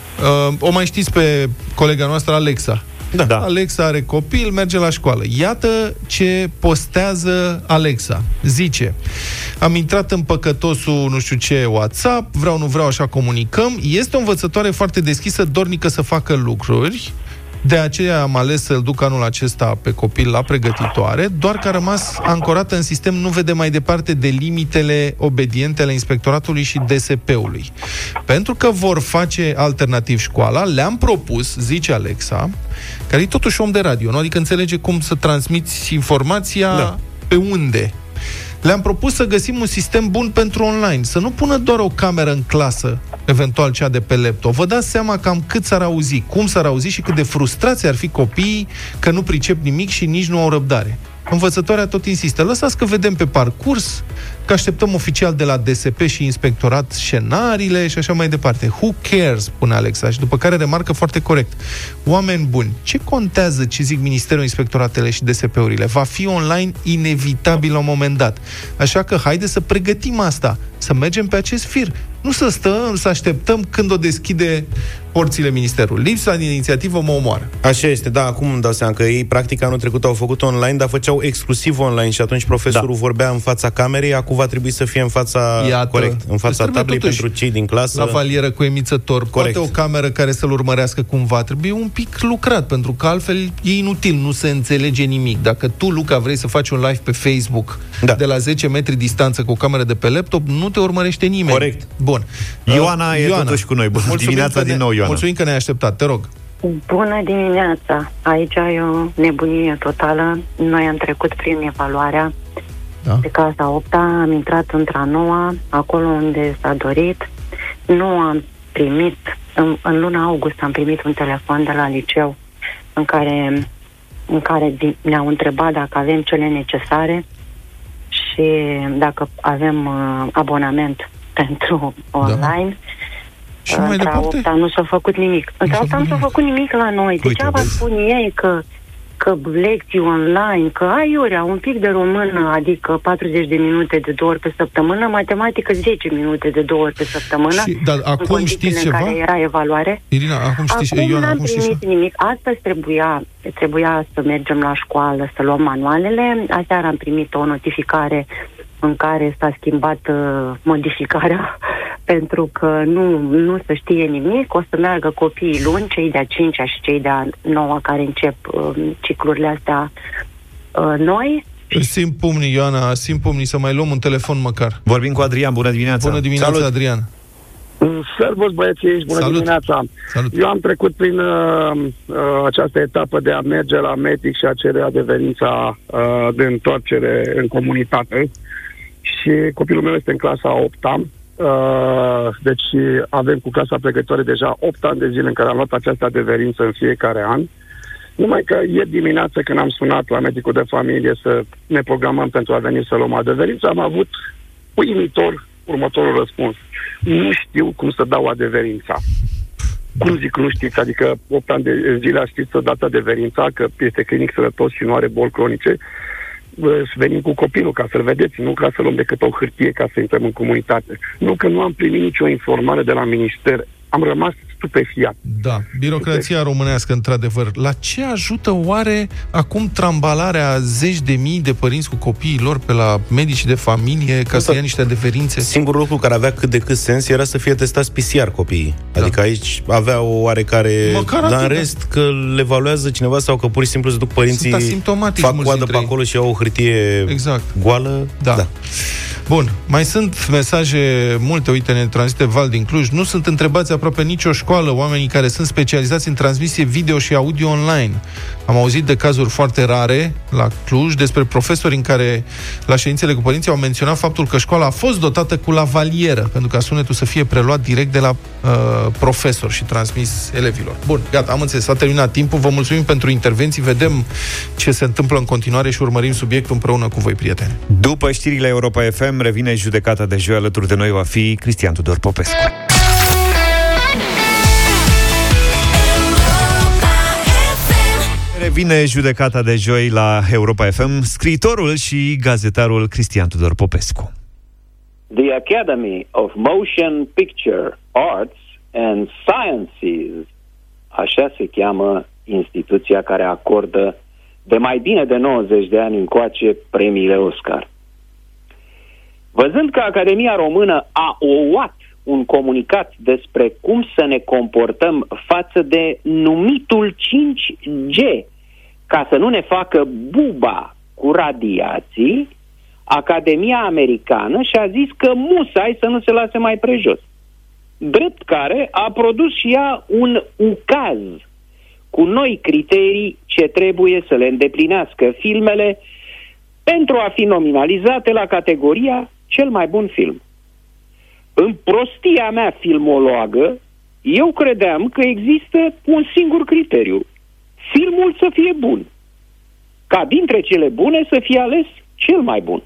Uh, o mai știți pe colega noastră, Alexa. Da. da. Alexa are copil, merge la școală. Iată ce postează Alexa. Zice, am intrat în păcătosul nu știu ce WhatsApp, vreau, nu vreau, așa comunicăm. Este o învățătoare foarte deschisă, dornică să facă lucruri. De aceea am ales să-l duc anul acesta pe copil la pregătitoare, doar că a rămas ancorată în sistem, nu vede mai departe de limitele obediente ale inspectoratului și DSP-ului. Pentru că vor face alternativ școala, le-am propus, zice Alexa, care e totuși om de radio, nu? adică înțelege cum să transmiți informația da. pe unde. Le-am propus să găsim un sistem bun pentru online, să nu pună doar o cameră în clasă, eventual cea de pe laptop. Vă dați seama cam cât s-ar auzi, cum s-ar auzi și cât de frustrați ar fi copiii că nu pricep nimic și nici nu au răbdare. Învățătoarea tot insistă, lăsați că vedem pe parcurs, că așteptăm oficial de la DSP și inspectorat scenariile și așa mai departe. Who cares, spune Alexa, și după care remarcă foarte corect. Oameni buni, ce contează ce zic Ministerul Inspectoratele și DSP-urile? Va fi online inevitabil la un moment dat. Așa că haide să pregătim asta, să mergem pe acest fir. Nu să stăm, să așteptăm când o deschide porțile Ministerului. Lipsa de inițiativă mă omoară. Așa este, da, acum îmi dau seama că ei practic anul trecut au făcut online, dar făceau exclusiv online și atunci profesorul da. vorbea în fața camerei, acum va trebui să fie în fața, Iată. corect, în Deci fața trebuie tablei totuși pentru cei din clasă. La valieră cu emițător, Corect. poate o cameră care să-l urmărească cumva, trebuie un pic lucrat, pentru că altfel e inutil, nu se înțelege nimic. Dacă tu, Luca, vrei să faci un live pe Facebook Da. de la 10 metri distanță cu o cameră de pe laptop, nu te urmărește nimeni. Corect. Bun. Ioana e totuși cu noi. Bună mulțumim dimineața că ne- din nou, Ioana. Mulțumim că ne-ai așteptat, te rog. Bună dimineața! Aici e o nebunie totală. Noi am trecut prin evaluarea Da. de clasa 8 am intrat într-a noua, acolo unde s-a dorit. Nu am primit, în, în luna august am primit un telefon de la liceu în care, în care di- ne-au întrebat dacă avem cele necesare și dacă avem uh, abonament pentru online. Și mai Între a departe? opta nu s-a făcut nimic. Între a s-a opta nu făcut s-a făcut nimic la noi. Uite, Degeaba vezi? spun ei că că lecții online, că aiurea, un pic de română, adică 40 de minute de două ori pe săptămână, matematică 10 minute de două ori pe săptămână. Și, dar în acum condițiile știți în ceva? care era evaluare. Irina, acum știți, Acum Ioana, n-am acum știți primit nimic. Astăzi trebuia, trebuia să mergem la școală, să luăm manualele. Aseară am primit o notificare în care s-a schimbat uh, modificarea pentru că nu, nu se știe nimic. O să meargă copiii luni, cei de-a cincea și cei de-a noua care încep uh, ciclurile astea uh, noi. Îți simt pumnii, Ioana, simt pumnii să mai luăm un telefon măcar. Vorbim cu Adrian, bună dimineața. Bună dimineața, Salut. Adrian. Servus băieții aici, bună Salut. dimineața. Salut. Eu am trecut prin uh, uh, această etapă de a merge la medic și a cere adeverința uh, de întoarcere în comunitate și copilul meu este în clasa 8 -a. Uh, deci avem cu clasa pregătitoare deja 8 ani de zile în care am luat această adeverință în fiecare an. Numai că ieri dimineață când am sunat la medicul de familie să ne programăm pentru a veni să luăm adeverință, am avut uimitor următorul răspuns. Nu știu cum să dau adeverința. Cum zic nu știți? Adică 8 ani de zile a știți să dați adeverința că este clinic sănătos și nu are boli cronice. Să venim cu copilul ca să-l vedeți, nu ca să luăm decât o hârtie ca să intrăm în comunitate. Nu că nu am primit nicio informare de la minister. Am rămas stupefiat. Da, birocrația românească, într-adevăr. La ce ajută oare acum trambalarea zeci de mii de părinți cu copiii lor pe la medici de familie ca să ia niște adeverințe? Singurul lucru care avea cât de cât sens era să fie testați PCR copiii. Da. Adică aici avea o oarecare... Măcar dar în atât, rest că le evaluează cineva sau că pur și simplu se duc părinții, Sunt asimptomatici fac mulți coadă dintre pe ei. acolo și au o hârtie Exact. goală. Da. da. Bun, mai sunt mesaje multe, uite, ne transmite Val din Cluj. Nu sunt întrebați aproape nicio școală oamenii care sunt specializați în transmisie video și audio online. Am auzit de cazuri foarte rare la Cluj despre profesori în care la ședințele cu părinții au menționat faptul că școala a fost dotată cu lavalieră, pentru ca sunetul să fie preluat direct de la uh, profesor și transmis elevilor. Bun, gata, am înțeles, s-a terminat timpul. Vă mulțumim pentru intervenții, vedem ce se întâmplă în continuare și urmărim subiectul împreună cu voi, prieteni. După știrile Europa FM, revine judecata de joi alături de noi va fi Cristian Tudor Popescu. Revine judecata de joi la Europa FM, scriitorul și gazetarul Cristian Tudor Popescu. The Academy of Motion Picture Arts and Sciences, așa se cheamă instituția care acordă de mai bine de 90 de ani încoace premiile Oscar. Văzând că Academia Română a ouat un comunicat despre cum să ne comportăm față de numitul 5G, ca să nu ne facă buba cu radiații, Academia Americană și-a zis că musai să nu se lase mai prejos. Drept care a produs și ea un ucaz cu noi criterii ce trebuie să le îndeplinească filmele pentru a fi nominalizate la categoria cel mai bun film. În prostia mea filmologă, eu credeam că există un singur criteriu. Filmul să fie bun. Ca dintre cele bune să fie ales cel mai bun.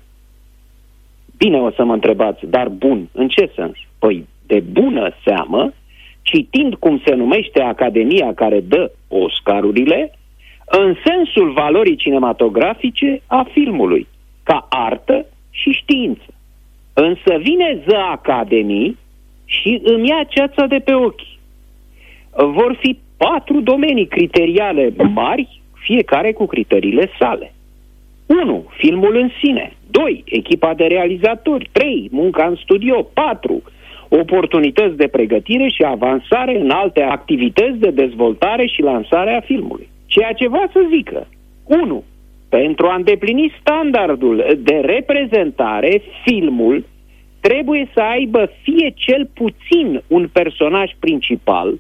Bine o să mă întrebați, dar bun, în ce sens? Păi, de bună seamă, citind cum se numește Academia care dă Oscarurile, în sensul valorii cinematografice a filmului, ca artă și știință. Însă vine The Academy și îmi ia ceața de pe ochi. Vor fi patru domenii criteriale mari, fiecare cu criteriile sale. 1. Filmul în sine. 2. Echipa de realizatori. 3. Munca în studio. 4. Oportunități de pregătire și avansare în alte activități de dezvoltare și lansare a filmului. Ceea ce va să zică. 1. Pentru a îndeplini standardul de reprezentare, filmul trebuie să aibă fie cel puțin un personaj principal,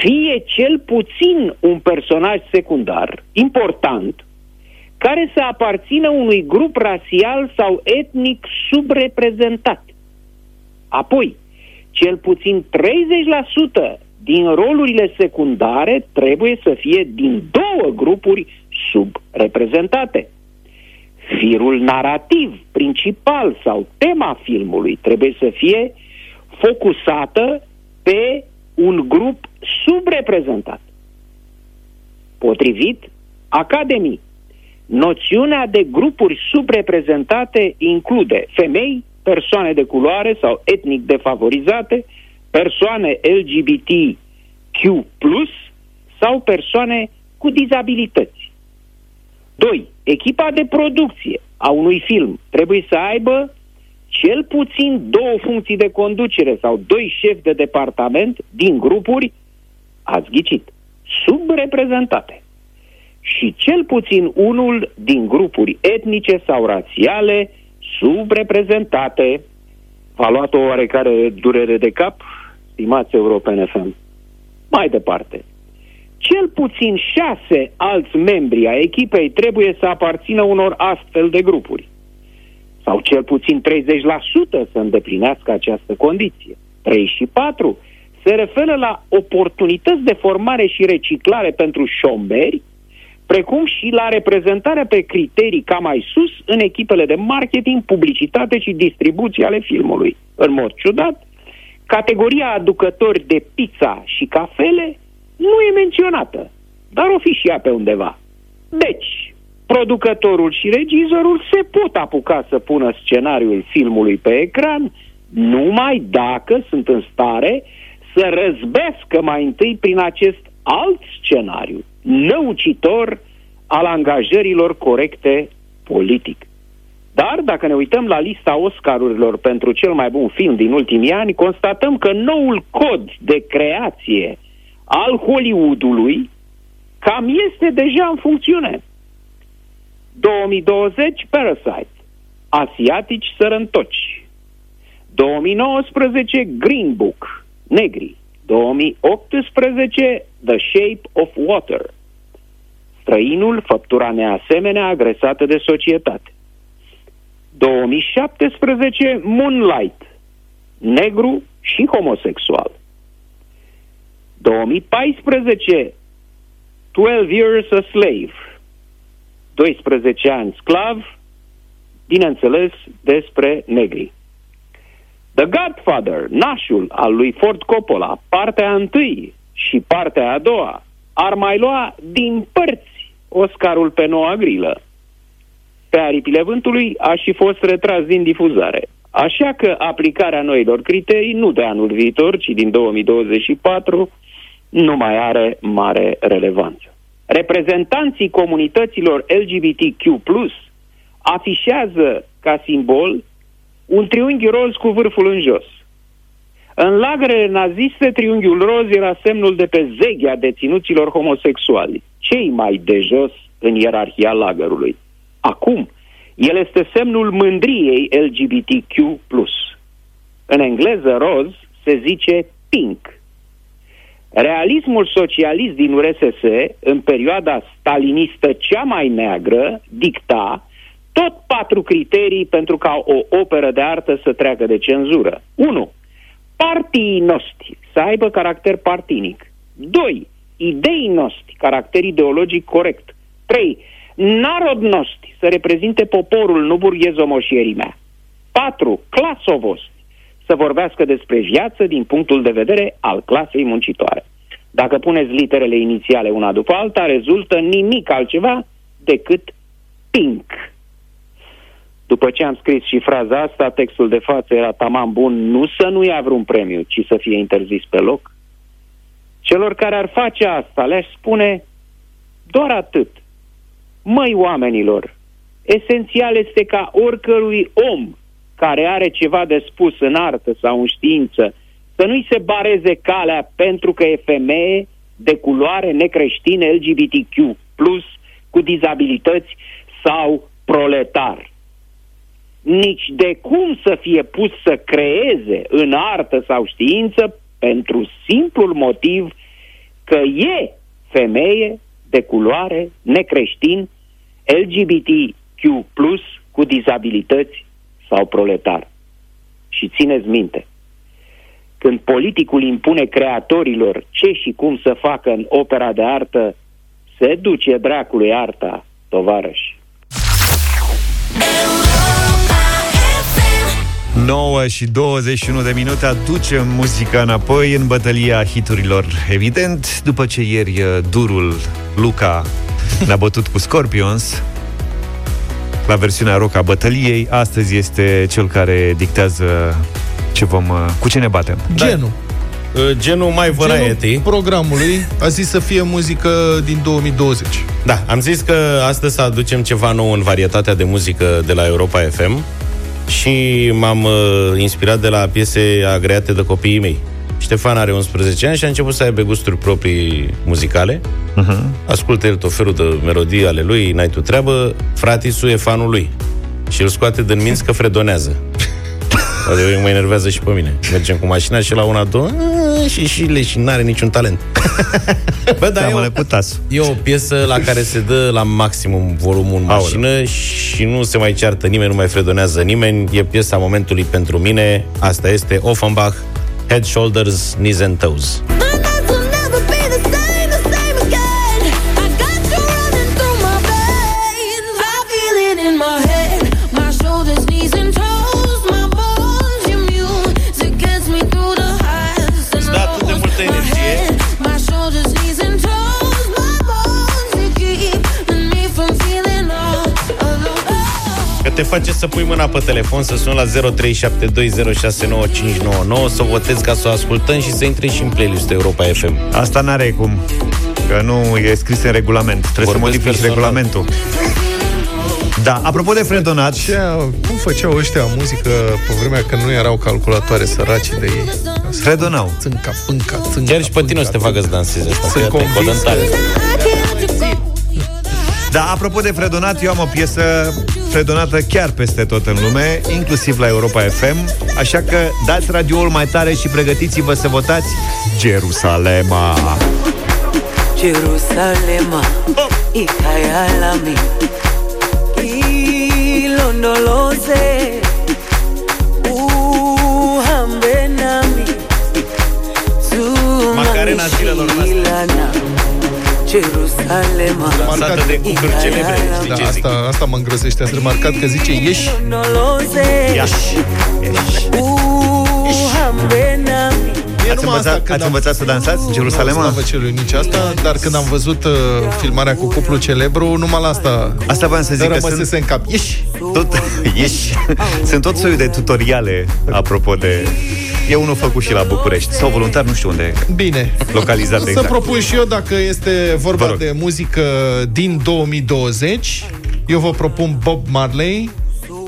fie cel puțin un personaj secundar, important, care să aparțină unui grup rasial sau etnic subreprezentat. Apoi, cel puțin 30% din rolurile secundare trebuie să fie din două grupuri subreprezentate. Firul narrativ principal sau tema filmului trebuie să fie focusată pe un grup subreprezentat. Potrivit Academii, noțiunea de grupuri subreprezentate include femei, persoane de culoare sau etnic defavorizate, persoane LGBTQ+, sau persoane cu dizabilități. 2. Echipa de producție a unui film trebuie să aibă cel puțin două funcții de conducere sau doi șefi de departament din grupuri, ați ghicit, subreprezentate. Și cel puțin unul din grupuri etnice sau rațiale subreprezentate. V-a luat o oarecare durere de cap, stimați europene FM. Mai departe, cel puțin șase alți membri ai echipei trebuie să aparțină unor astfel de grupuri. Sau cel puțin 30% să îndeplinească această condiție. 3 și 4 se referă la oportunități de formare și reciclare pentru șomberi, precum și la reprezentarea pe criterii ca mai sus în echipele de marketing, publicitate și distribuție ale filmului. În mod ciudat, categoria aducători de pizza și cafele nu e menționată, dar o fi și ea pe undeva. Deci, producătorul și regizorul se pot apuca să pună scenariul filmului pe ecran numai dacă sunt în stare să răzbească mai întâi prin acest alt scenariu, năucitor al angajărilor corecte politic. Dar, dacă ne uităm la lista Oscarurilor pentru cel mai bun film din ultimii ani, constatăm că noul cod de creație al Hollywoodului cam este deja în funcțiune. 2020, Parasite. Asiatici sărăntoci. 2019, Green Book. Negri. 2018, The Shape of Water. Străinul, făptura neasemenea agresată de societate. 2017, Moonlight. Negru și homosexual. 2014, 12 Years a Slave. 12 ani sclav, bineînțeles, despre negri. The Godfather, nașul al lui Ford Coppola, partea întâi și partea a doua, ar mai lua din părți Oscarul pe noua grilă. Pe aripile vântului a și fost retras din difuzare. Așa că aplicarea noilor criterii, nu de anul viitor, ci din 2024, nu mai are mare relevanță. Reprezentanții comunităților LGBTQ+, afișează ca simbol un triunghi roz cu vârful în jos. În lagărele naziste, triunghiul roz era semnul de pe zeghea deținuților homosexuali, cei mai de jos în ierarhia lagărului. Acum, el este semnul mândriei LGBTQ+. În engleză, roz se zice pink. Realismul socialist din URSS, în perioada stalinistă cea mai neagră, dicta tot patru criterii pentru ca o operă de artă să treacă de cenzură. 1. Partii noștri să aibă caracter partinic. 2. Idei noștri, caracter ideologic corect. 3. Narod noștri să reprezinte poporul, nu burghezomoșierimea. 4. Clasovos să vorbească despre viață din punctul de vedere al clasei muncitoare. Dacă puneți literele inițiale una după alta, rezultă nimic altceva decât pink. După ce am scris și fraza asta, textul de față era tamam bun, nu să nu ia vreun premiu, ci să fie interzis pe loc. Celor care ar face asta le-aș spune doar atât. Măi oamenilor, esențial este ca oricărui om care are ceva de spus în artă sau în știință să nu-i se bareze calea pentru că e femeie de culoare necreștină LGBTQ+, plus cu dizabilități sau proletar. Nici de cum să fie pus să creeze în artă sau știință pentru simplul motiv că e femeie de culoare, necreștin, LGBTQ+, cu dizabilități sau proletar. Și țineți minte, când politicul impune creatorilor ce și cum să facă în opera de artă, se duce dracului arta, tovarăși. 9 și 21 de minute aducem muzica înapoi în bătălia hiturilor. Evident, după ce ieri uh, durul Luca ne-a bătut cu Scorpions, la versiunea rock a bătăliei, astăzi este cel care dictează ce vom, uh, cu ce ne batem. Genul. Da. Genul mai variety. programului a zis să fie muzică din 2020. Da, am zis că astăzi să aducem ceva nou în varietatea de muzică de la Europa FM și m-am uh, inspirat de la piese agreate de copiii mei. Ștefan are 11 ani și a început să aibă gusturi proprii muzicale. Uh-huh. Ascultă el tot felul de melodii ale lui, n-ai tu treabă. Fratisul e fanul lui. Și îl scoate din minți că fredonează. Adică mă enervează și pe mine. Mergem cu mașina și la una, două, și și le și n-are niciun talent. Bă, dar da, e, o, e o piesă la care se dă la maximum volumul în mașină Aoleu. și nu se mai ceartă nimeni, nu mai fredonează nimeni. E piesa momentului pentru mine. Asta este Offenbach, Head, Shoulders, Knees and Toes. Face să pui mâna pe telefon, să suni la 0372069599, să votezi ca să o ascultăm și să intri și în playlist Europa FM. Asta n-are cum. Că nu e scris în regulament. Trebuie Vorbesc să modifici personal. regulamentul. Da, apropo de fredonat, Ce, cum făceau ăștia muzică pe vremea când nu erau calculatoare săraci de ei? fredonau. Țânca, pânca, țânca, Chiar și pe tine o să te facă să dansezi asta. Sunt că iată, convins codântare. Da, apropo de fredonat, eu am o piesă fredonată chiar peste tot în lume, inclusiv la Europa FM, așa că dați radioul mai tare și pregătiți-vă să votați Jerusalema. Jerusalema ikhaya lami ilondoloze uhambe nami Macarena zilelor noastre. Zumangishilana Jerusalema Lansată de cupluri celebre, știi Da, ce zic? asta, asta mă îngrosește. Ați remarcat că zice ieși? ilondoloze Iași. Iași. uhambe nami Mie Ați numai învățat, când ați am- învățat să dansați în Jerusalema? Nu, celui nici asta, dar când am văzut uh, filmarea cu cuplu celebru, numai la asta Asta voiam să zic că rămăsese sunt în cap. Ieși! Tot, ieși. sunt tot soiul de tutoriale apropo de... E unul făcut și la București Sau voluntar, nu știu unde Bine. Localizat Să exact propun și eu, dacă este Vă vorba rog. de muzică din 2020, eu vă propun Bob Marley,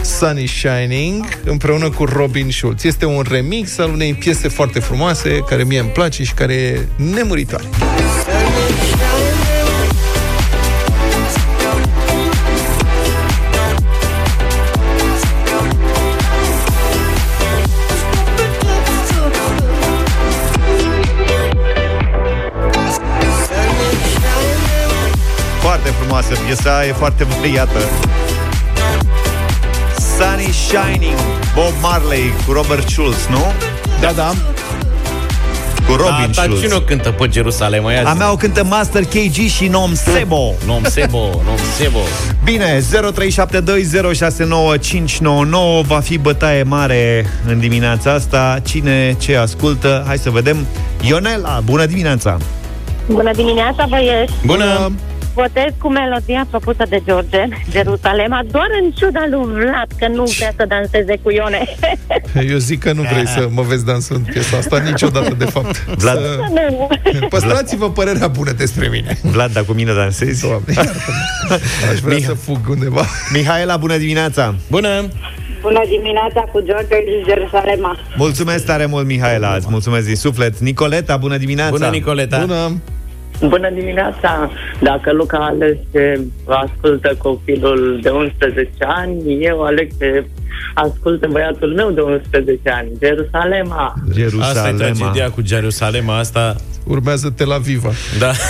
Sun is Shining, împreună cu Robin Schulz. Este un remix al unei piese foarte frumoase, care mie îmi place și care e nemuritoare. Frumoasă piesa, e foarte variată Sunny Shining Bob Marley cu Robert Schulz, nu? Da, da. Cu Robin Da, Schulz cine o cântă pe Jerusalem? Ia A zi. mea o cântă Master KG și Nom Sebo Nom Sebo, Nom Sebo. Bine, 0372069599 Va fi bătaie mare în dimineața asta Cine ce ascultă? Hai să vedem Ionela, bună dimineața! Bună dimineața, băieți! Bună! Votez cu melodia propusă de George, Jerusalema, doar în ciuda lui Vlad, că nu vrea să danseze cu Ione. Eu zic că nu vrei să mă vezi dansând piesa asta niciodată, de fapt. Vlad. Să... nu. Păstrați-vă părerea bună despre mine. Vlad, dacă cu mine dansezi Doamne, iartă-mă. Aș vrea Miha- să fug undeva. Mihaela, bună dimineața! Bună! Bună dimineața cu George și Jerusalema. Mulțumesc tare mult, Mihaela, îți mulțumesc din suflet Nicoleta, bună dimineața! Bună, Nicoleta! Bună! Bună dimineața! Dacă Luca a ales ce ascultă copilul de 11 ani, eu aleg ce ascultă băiatul meu de 11 ani, Jerusalema. Asta e Jerusalema. tragedia cu Jerusalema asta. Urmează Tel Aviva. Da.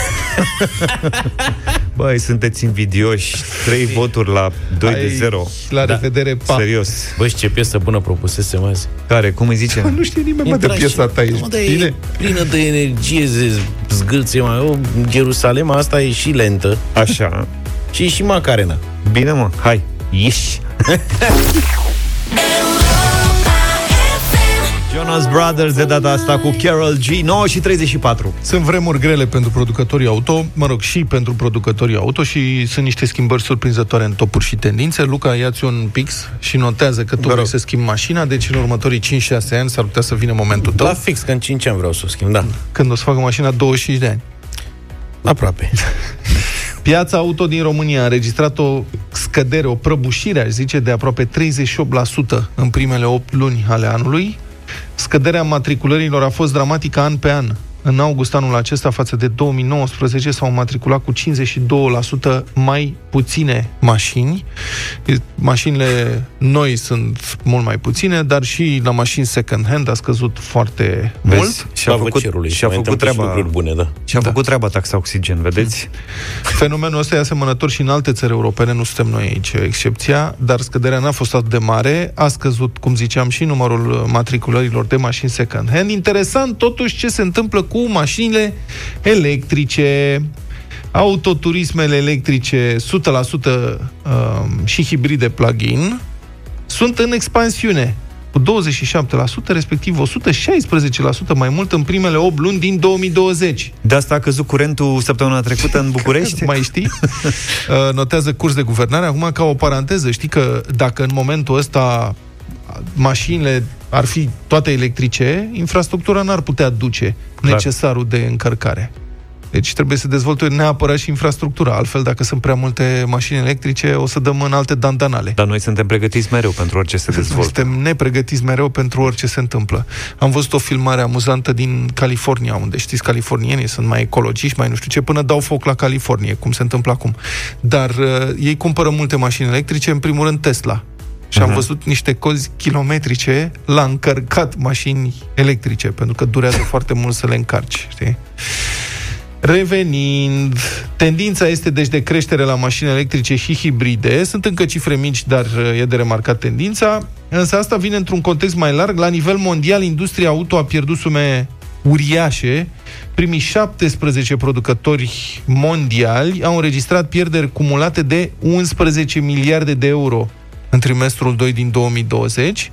Băi, sunteți invidioși. Trei voturi la 2 de Ai, 0. La Da. revedere, pa! Serios. Băi, și ce piesă bună propusese azi. Care? Cum îi zice? Nu știe nimeni, mă, de piesa ta, ești Mă, dar bine? e plină de energie, ze- zgâlție, mai. O, Jerusalema asta e și lentă Așa. și e și Macarena. Bine, mă. Hai. Ieși. Jonas Brothers de data asta cu Carol G 9 și 34 Sunt vremuri grele pentru producătorii auto, mă rog, și pentru producătorii auto și sunt niște schimbări surprinzătoare în topuri și tendințe. Luca, ia-ți un pix și notează că tu vrei să schimbi mașina, deci în următorii 5-6 ani s-ar putea să vină momentul tău, La fix, că în 5 ani vreau să o schimb, da. când o să facă mașina 25 de ani. Aproape. Piața auto din România a înregistrat o scădere, o prăbușire, aș zice, de aproape 38% în primele 8 luni ale anului. Scăderea matriculărilor a fost dramatică an pe an. În august anul acesta, față de 2019, s-au matriculat cu 52% mai puține mașini. Mașinile noi sunt mult mai puține, dar și la mașini second-hand a scăzut foarte mult. Vezi? Și a Slavă făcut, cerului. și a Mai făcut întâmplă și treaba lucruri bune, da. Și a făcut treaba taxa oxigen, vedeți? Fenomenul ăsta e asemănător și în alte țări europene, nu suntem noi aici excepția, dar scăderea n-a fost atât de mare, a scăzut, cum ziceam, și numărul matriculărilor de mașini second-hand. Interesant, totuși, ce se întâmplă cu mașinile electrice, autoturismele electrice 100% um, și hibride plug-in sunt în expansiune. cu 27%, respectiv 116% mai mult în primele 8 luni din 2020. De asta a căzut curentul săptămâna trecută în București? mai știi? Uh, Notează curs de guvernare. Acum, ca o paranteză, știi că dacă în momentul ăsta mașinile ar fi toate electrice, infrastructura n-ar putea duce Clar. necesarul de încărcare. Deci trebuie să dezvolte neapărat și infrastructura. Altfel, dacă sunt prea multe mașini electrice, o să dăm în alte dandanale. Dar noi suntem pregătiți mereu pentru orice se dezvoltă. Suntem nepregătiți mereu pentru orice se întâmplă. Am văzut o filmare amuzantă din California, unde știți, californienii sunt mai ecologiști, mai nu știu ce, până dau foc la Californie, cum se întâmplă acum. Dar uh, ei cumpără multe mașini electrice, în primul rând Tesla. Și am Mhm. văzut niște cozi kilometrice la încărcat mașini electrice, pentru că durează foarte mult să le încarci, știi? Revenind, tendința este deci de creștere la mașini electrice și hibride. Sunt încă cifre mici, dar uh, e de remarcat tendința. Însă asta vine într-un context mai larg. La nivel mondial, industria auto a pierdut sume uriașe. Primii 17 producători mondiali au înregistrat pierderi cumulate de 11 miliarde de euro în trimestrul 2 din 2020.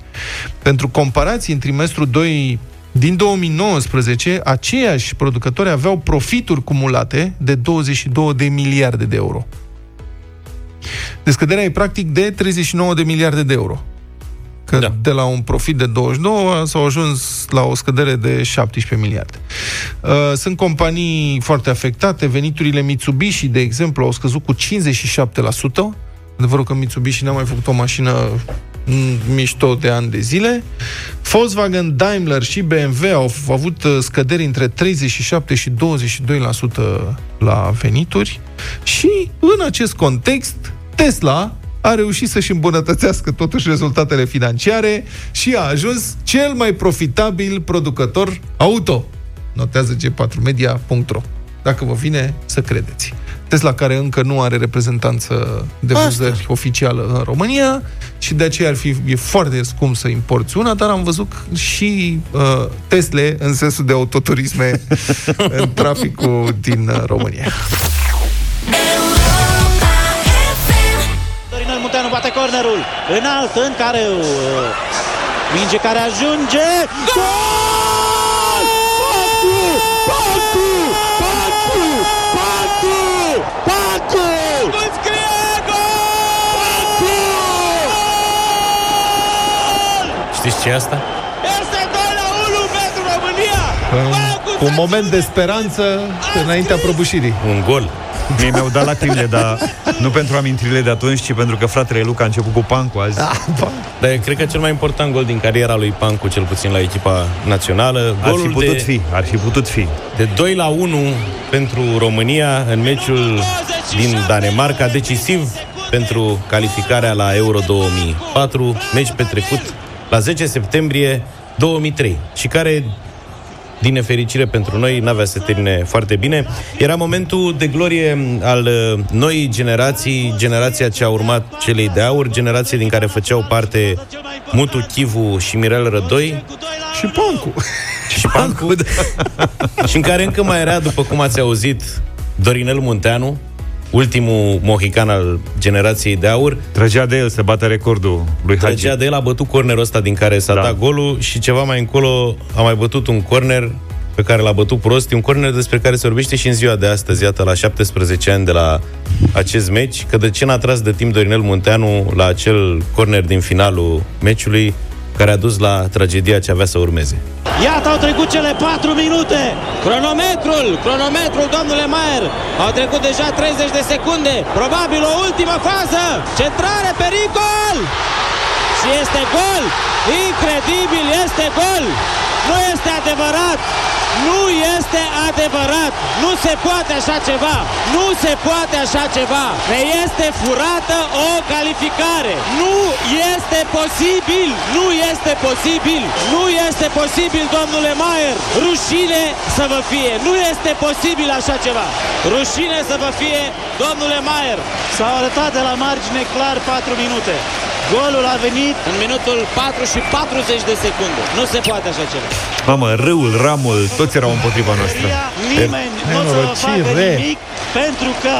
Pentru comparație, în trimestrul 2 din 2019, aceiași producători aveau profituri cumulate de 22 de miliarde de euro. Descăderea e practic de 39 de miliarde de euro. Că da. de la un profit de 22 s-au ajuns la o scădere de 17 miliarde. Uh, Sunt companii foarte afectate. Veniturile Mitsubishi, de exemplu, au scăzut cu 57%. Adevărul că Mitsubishi n-a mai făcut o mașină mm, mișto de ani de zile. Volkswagen, Daimler și BMW au f- avut uh, scăderi între 37 și 22% la venituri și în acest context Tesla a reușit să-și îmbunătățească totuși rezultatele financiare și a ajuns cel mai profitabil producător auto. Notează g4media.ro Dacă vă vine să credeți. Tesla care încă nu are reprezentanță de Asta. vânzări oficială în România și de aceea ar fi e foarte scump să importi una, dar am văzut și uh, Tesle în sensul de autoturisme în traficul din uh, România. Dorinel Munteanu bate cornerul înalt în care uh, minge care ajunge Gol! Ce e asta? Este 2 la 1 pentru România! Un, un moment de speranță înaintea prăbușirii. Un gol. Mie mi-au dat lacrimile, dar nu pentru amintirile de atunci, ci pentru că fratele Luca a început cu pancul azi. Dar cred că cel mai important gol din cariera lui Pancu, cel puțin la echipa națională, Ar golul fi putut de, fi, ar fi putut fi. de 2 la 1 pentru România în meciul din Danemarca, decisiv pentru calificarea la Euro 2004, meci petrecut la 10 septembrie 2003 și care din nefericire pentru noi, n-avea să termine foarte bine. Era momentul de glorie al uh, noii generații, generația ce a urmat celei de aur, generație din care făceau parte Mutu Chivu și Mirel Rădoi Și Pancu. și Pancu, și în care încă mai era, după cum ați auzit, Dorinel Munteanu, ultimul mohican al generației de aur. Trăgea de el să bată recordul lui Hagi. Trăgea de el, a bătut cornerul ăsta din care s-a Da. dat golul și ceva mai încolo a mai bătut un corner pe care l-a bătut prost. E un corner despre care se vorbește și în ziua de astăzi, iată, la 17 ani de la acest meci, că de ce n-a tras de timp Dorinel Munteanu la acel corner din finalul meciului care a dus la tragedia ce avea să urmeze. Iată, au trecut cele 4 minute. Cronometrul, cronometrul, domnule Maier. Au trecut deja 30 de secunde. Probabil o ultimă fază. Centrare, pericol! Și este gol! Incredibil, este gol! Nu este adevărat! Nu este adevărat! Nu se poate așa ceva! Nu se poate așa ceva! Ne este furată o calificare! Nu este posibil! Nu este posibil! Nu este posibil, domnule Maier! Rușine să vă fie! Nu este posibil așa ceva! Rușine să vă fie, domnule Maier! S-au arătat de la margine clar 4 minute. Golul a venit în minutul 4 și 40 de secunde. Nu se poate așa ceva. Mamă, râul, ramul, toți erau împotriva noastră. Nimeni nu o să vă facă nimic pentru că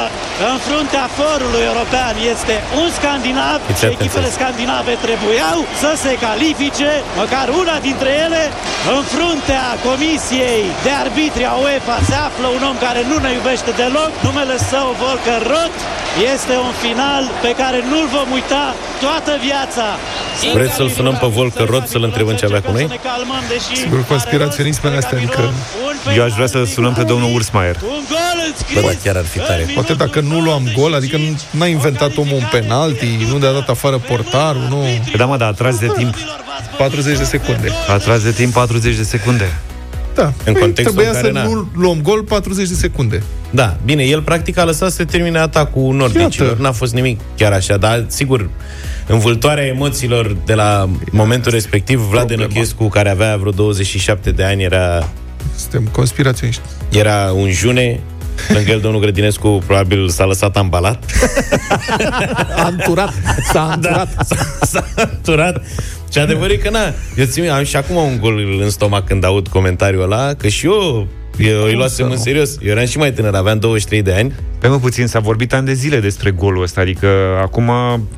în fruntea forului european este un scandinav Fiți și atenți. echipele scandinave trebuiau să se califice, măcar una dintre ele. În fruntea comisiei de arbitri a UEFA se află un om care nu ne iubește deloc, numele său Volker Roth. Este un final pe care nu-l vom uita toată viața. Vreți să-l sunăm pe Volker Roth să-l întrebăm ce avea cu noi? Sigur, conspiraționismele astea, adică... Eu aș vrea să sunăm pe domnul Ursmaier. Bă, da, chiar ar fi tare. Poate dacă nu luam gol, adică nu- n-a inventat omul un penalti, nu de-a dat afară portarul, nu... Da, mă, da, a tras de timp. 40 de secunde. A tras de timp 40 de secunde. Da. În Păi, contextul trebuia în care să n-a- nu luăm gol 40 de secunde. Da, bine, el practic a lăsat să se termine atacul nordicilor. Iată. N-a fost nimic chiar așa, dar sigur, învâltoarea emoțiilor de la momentul respectiv, Vlad Problema. Enăchescu, care avea vreo 27 de ani, era, Suntem conspiraționiști. era un june, lângă el domnul Grădinescu probabil s-a lăsat ambalat. A înturat. S-a înturat. Da, s-a înturat. Și adevărul e că na, eu țin, minte, am și acum un gol în stomac când aud comentariul ăla, că și eu eu îi luasem să în nu? serios. Eu eram și mai tânăr, aveam 23 de ani. Pe mă puțin, s-a vorbit ani de zile despre golul ăsta, adică acum,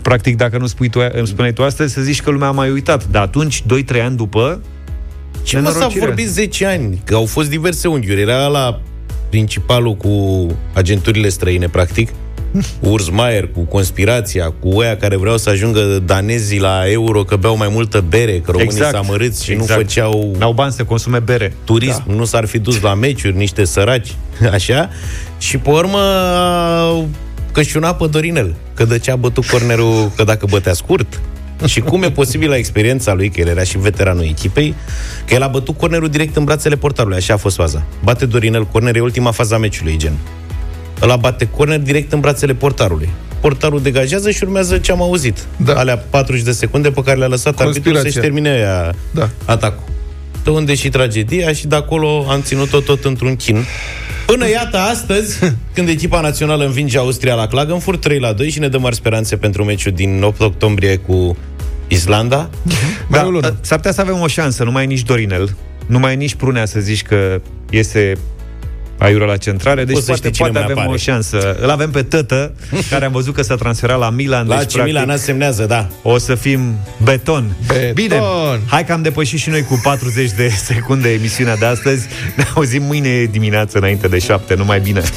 practic, dacă nu spui tu, îmi spuneai tu astăzi, să zici că lumea a mai uitat. Dar atunci, 2-3 ani după, Ce mă s-a nenorocire. vorbit 10 ani? Că au fost diverse unghiuri. Era la principalul cu agenturile străine, practic. Urs Maier, cu conspirația, cu oia care vreau să ajungă danezii la euro, că beau mai multă bere, că românii Exact. s-au amărât și nu Exact. făceau n-au bani să consume bere. turism, da. nu s-ar fi dus la meciuri, niște săraci, așa. Și pe urmă au cășunat pe Dorinel, că de ce a bătut cornerul, că dacă bătea scurt. Și cum e posibil la experiența lui, că el era și veteranul echipei, că el a bătut cornerul direct în brațele portarului, așa a fost faza. Bate Dorinel corner, e ultima faza meciului, gen. Ăla bate corner direct în brațele portarului. Portarul degajează și urmează ce am auzit. Da. Alea 40 de secunde pe care le-a lăsat arbitrul să-și Conspirația. termine aia Da. atacul. De unde și tragedia și de acolo am ținut-o tot într-un chin. Până iată astăzi, când echipa națională învinge Austria la Klagenfurt 3 la 2 și ne dă mari speranțe pentru meciul din 8 octombrie cu Islanda. Mai Da, o lună. s-ar putea să avem o șansă, nu mai e nici Dorinel, nu mai e nici Prunea să zici că iese aiură la centrare, deci Poți să poate, știi cine poate mai avem apare. o șansă. Îl avem pe tătă, care am văzut că s-a transferat la Milan. La deci, AC Milan practic, semnează, da. o să fim beton. Beton. Bine, hai că am depășit și noi cu 40 de secunde emisiunea de astăzi. Ne auzim mâine dimineață înainte de 7, numai bine.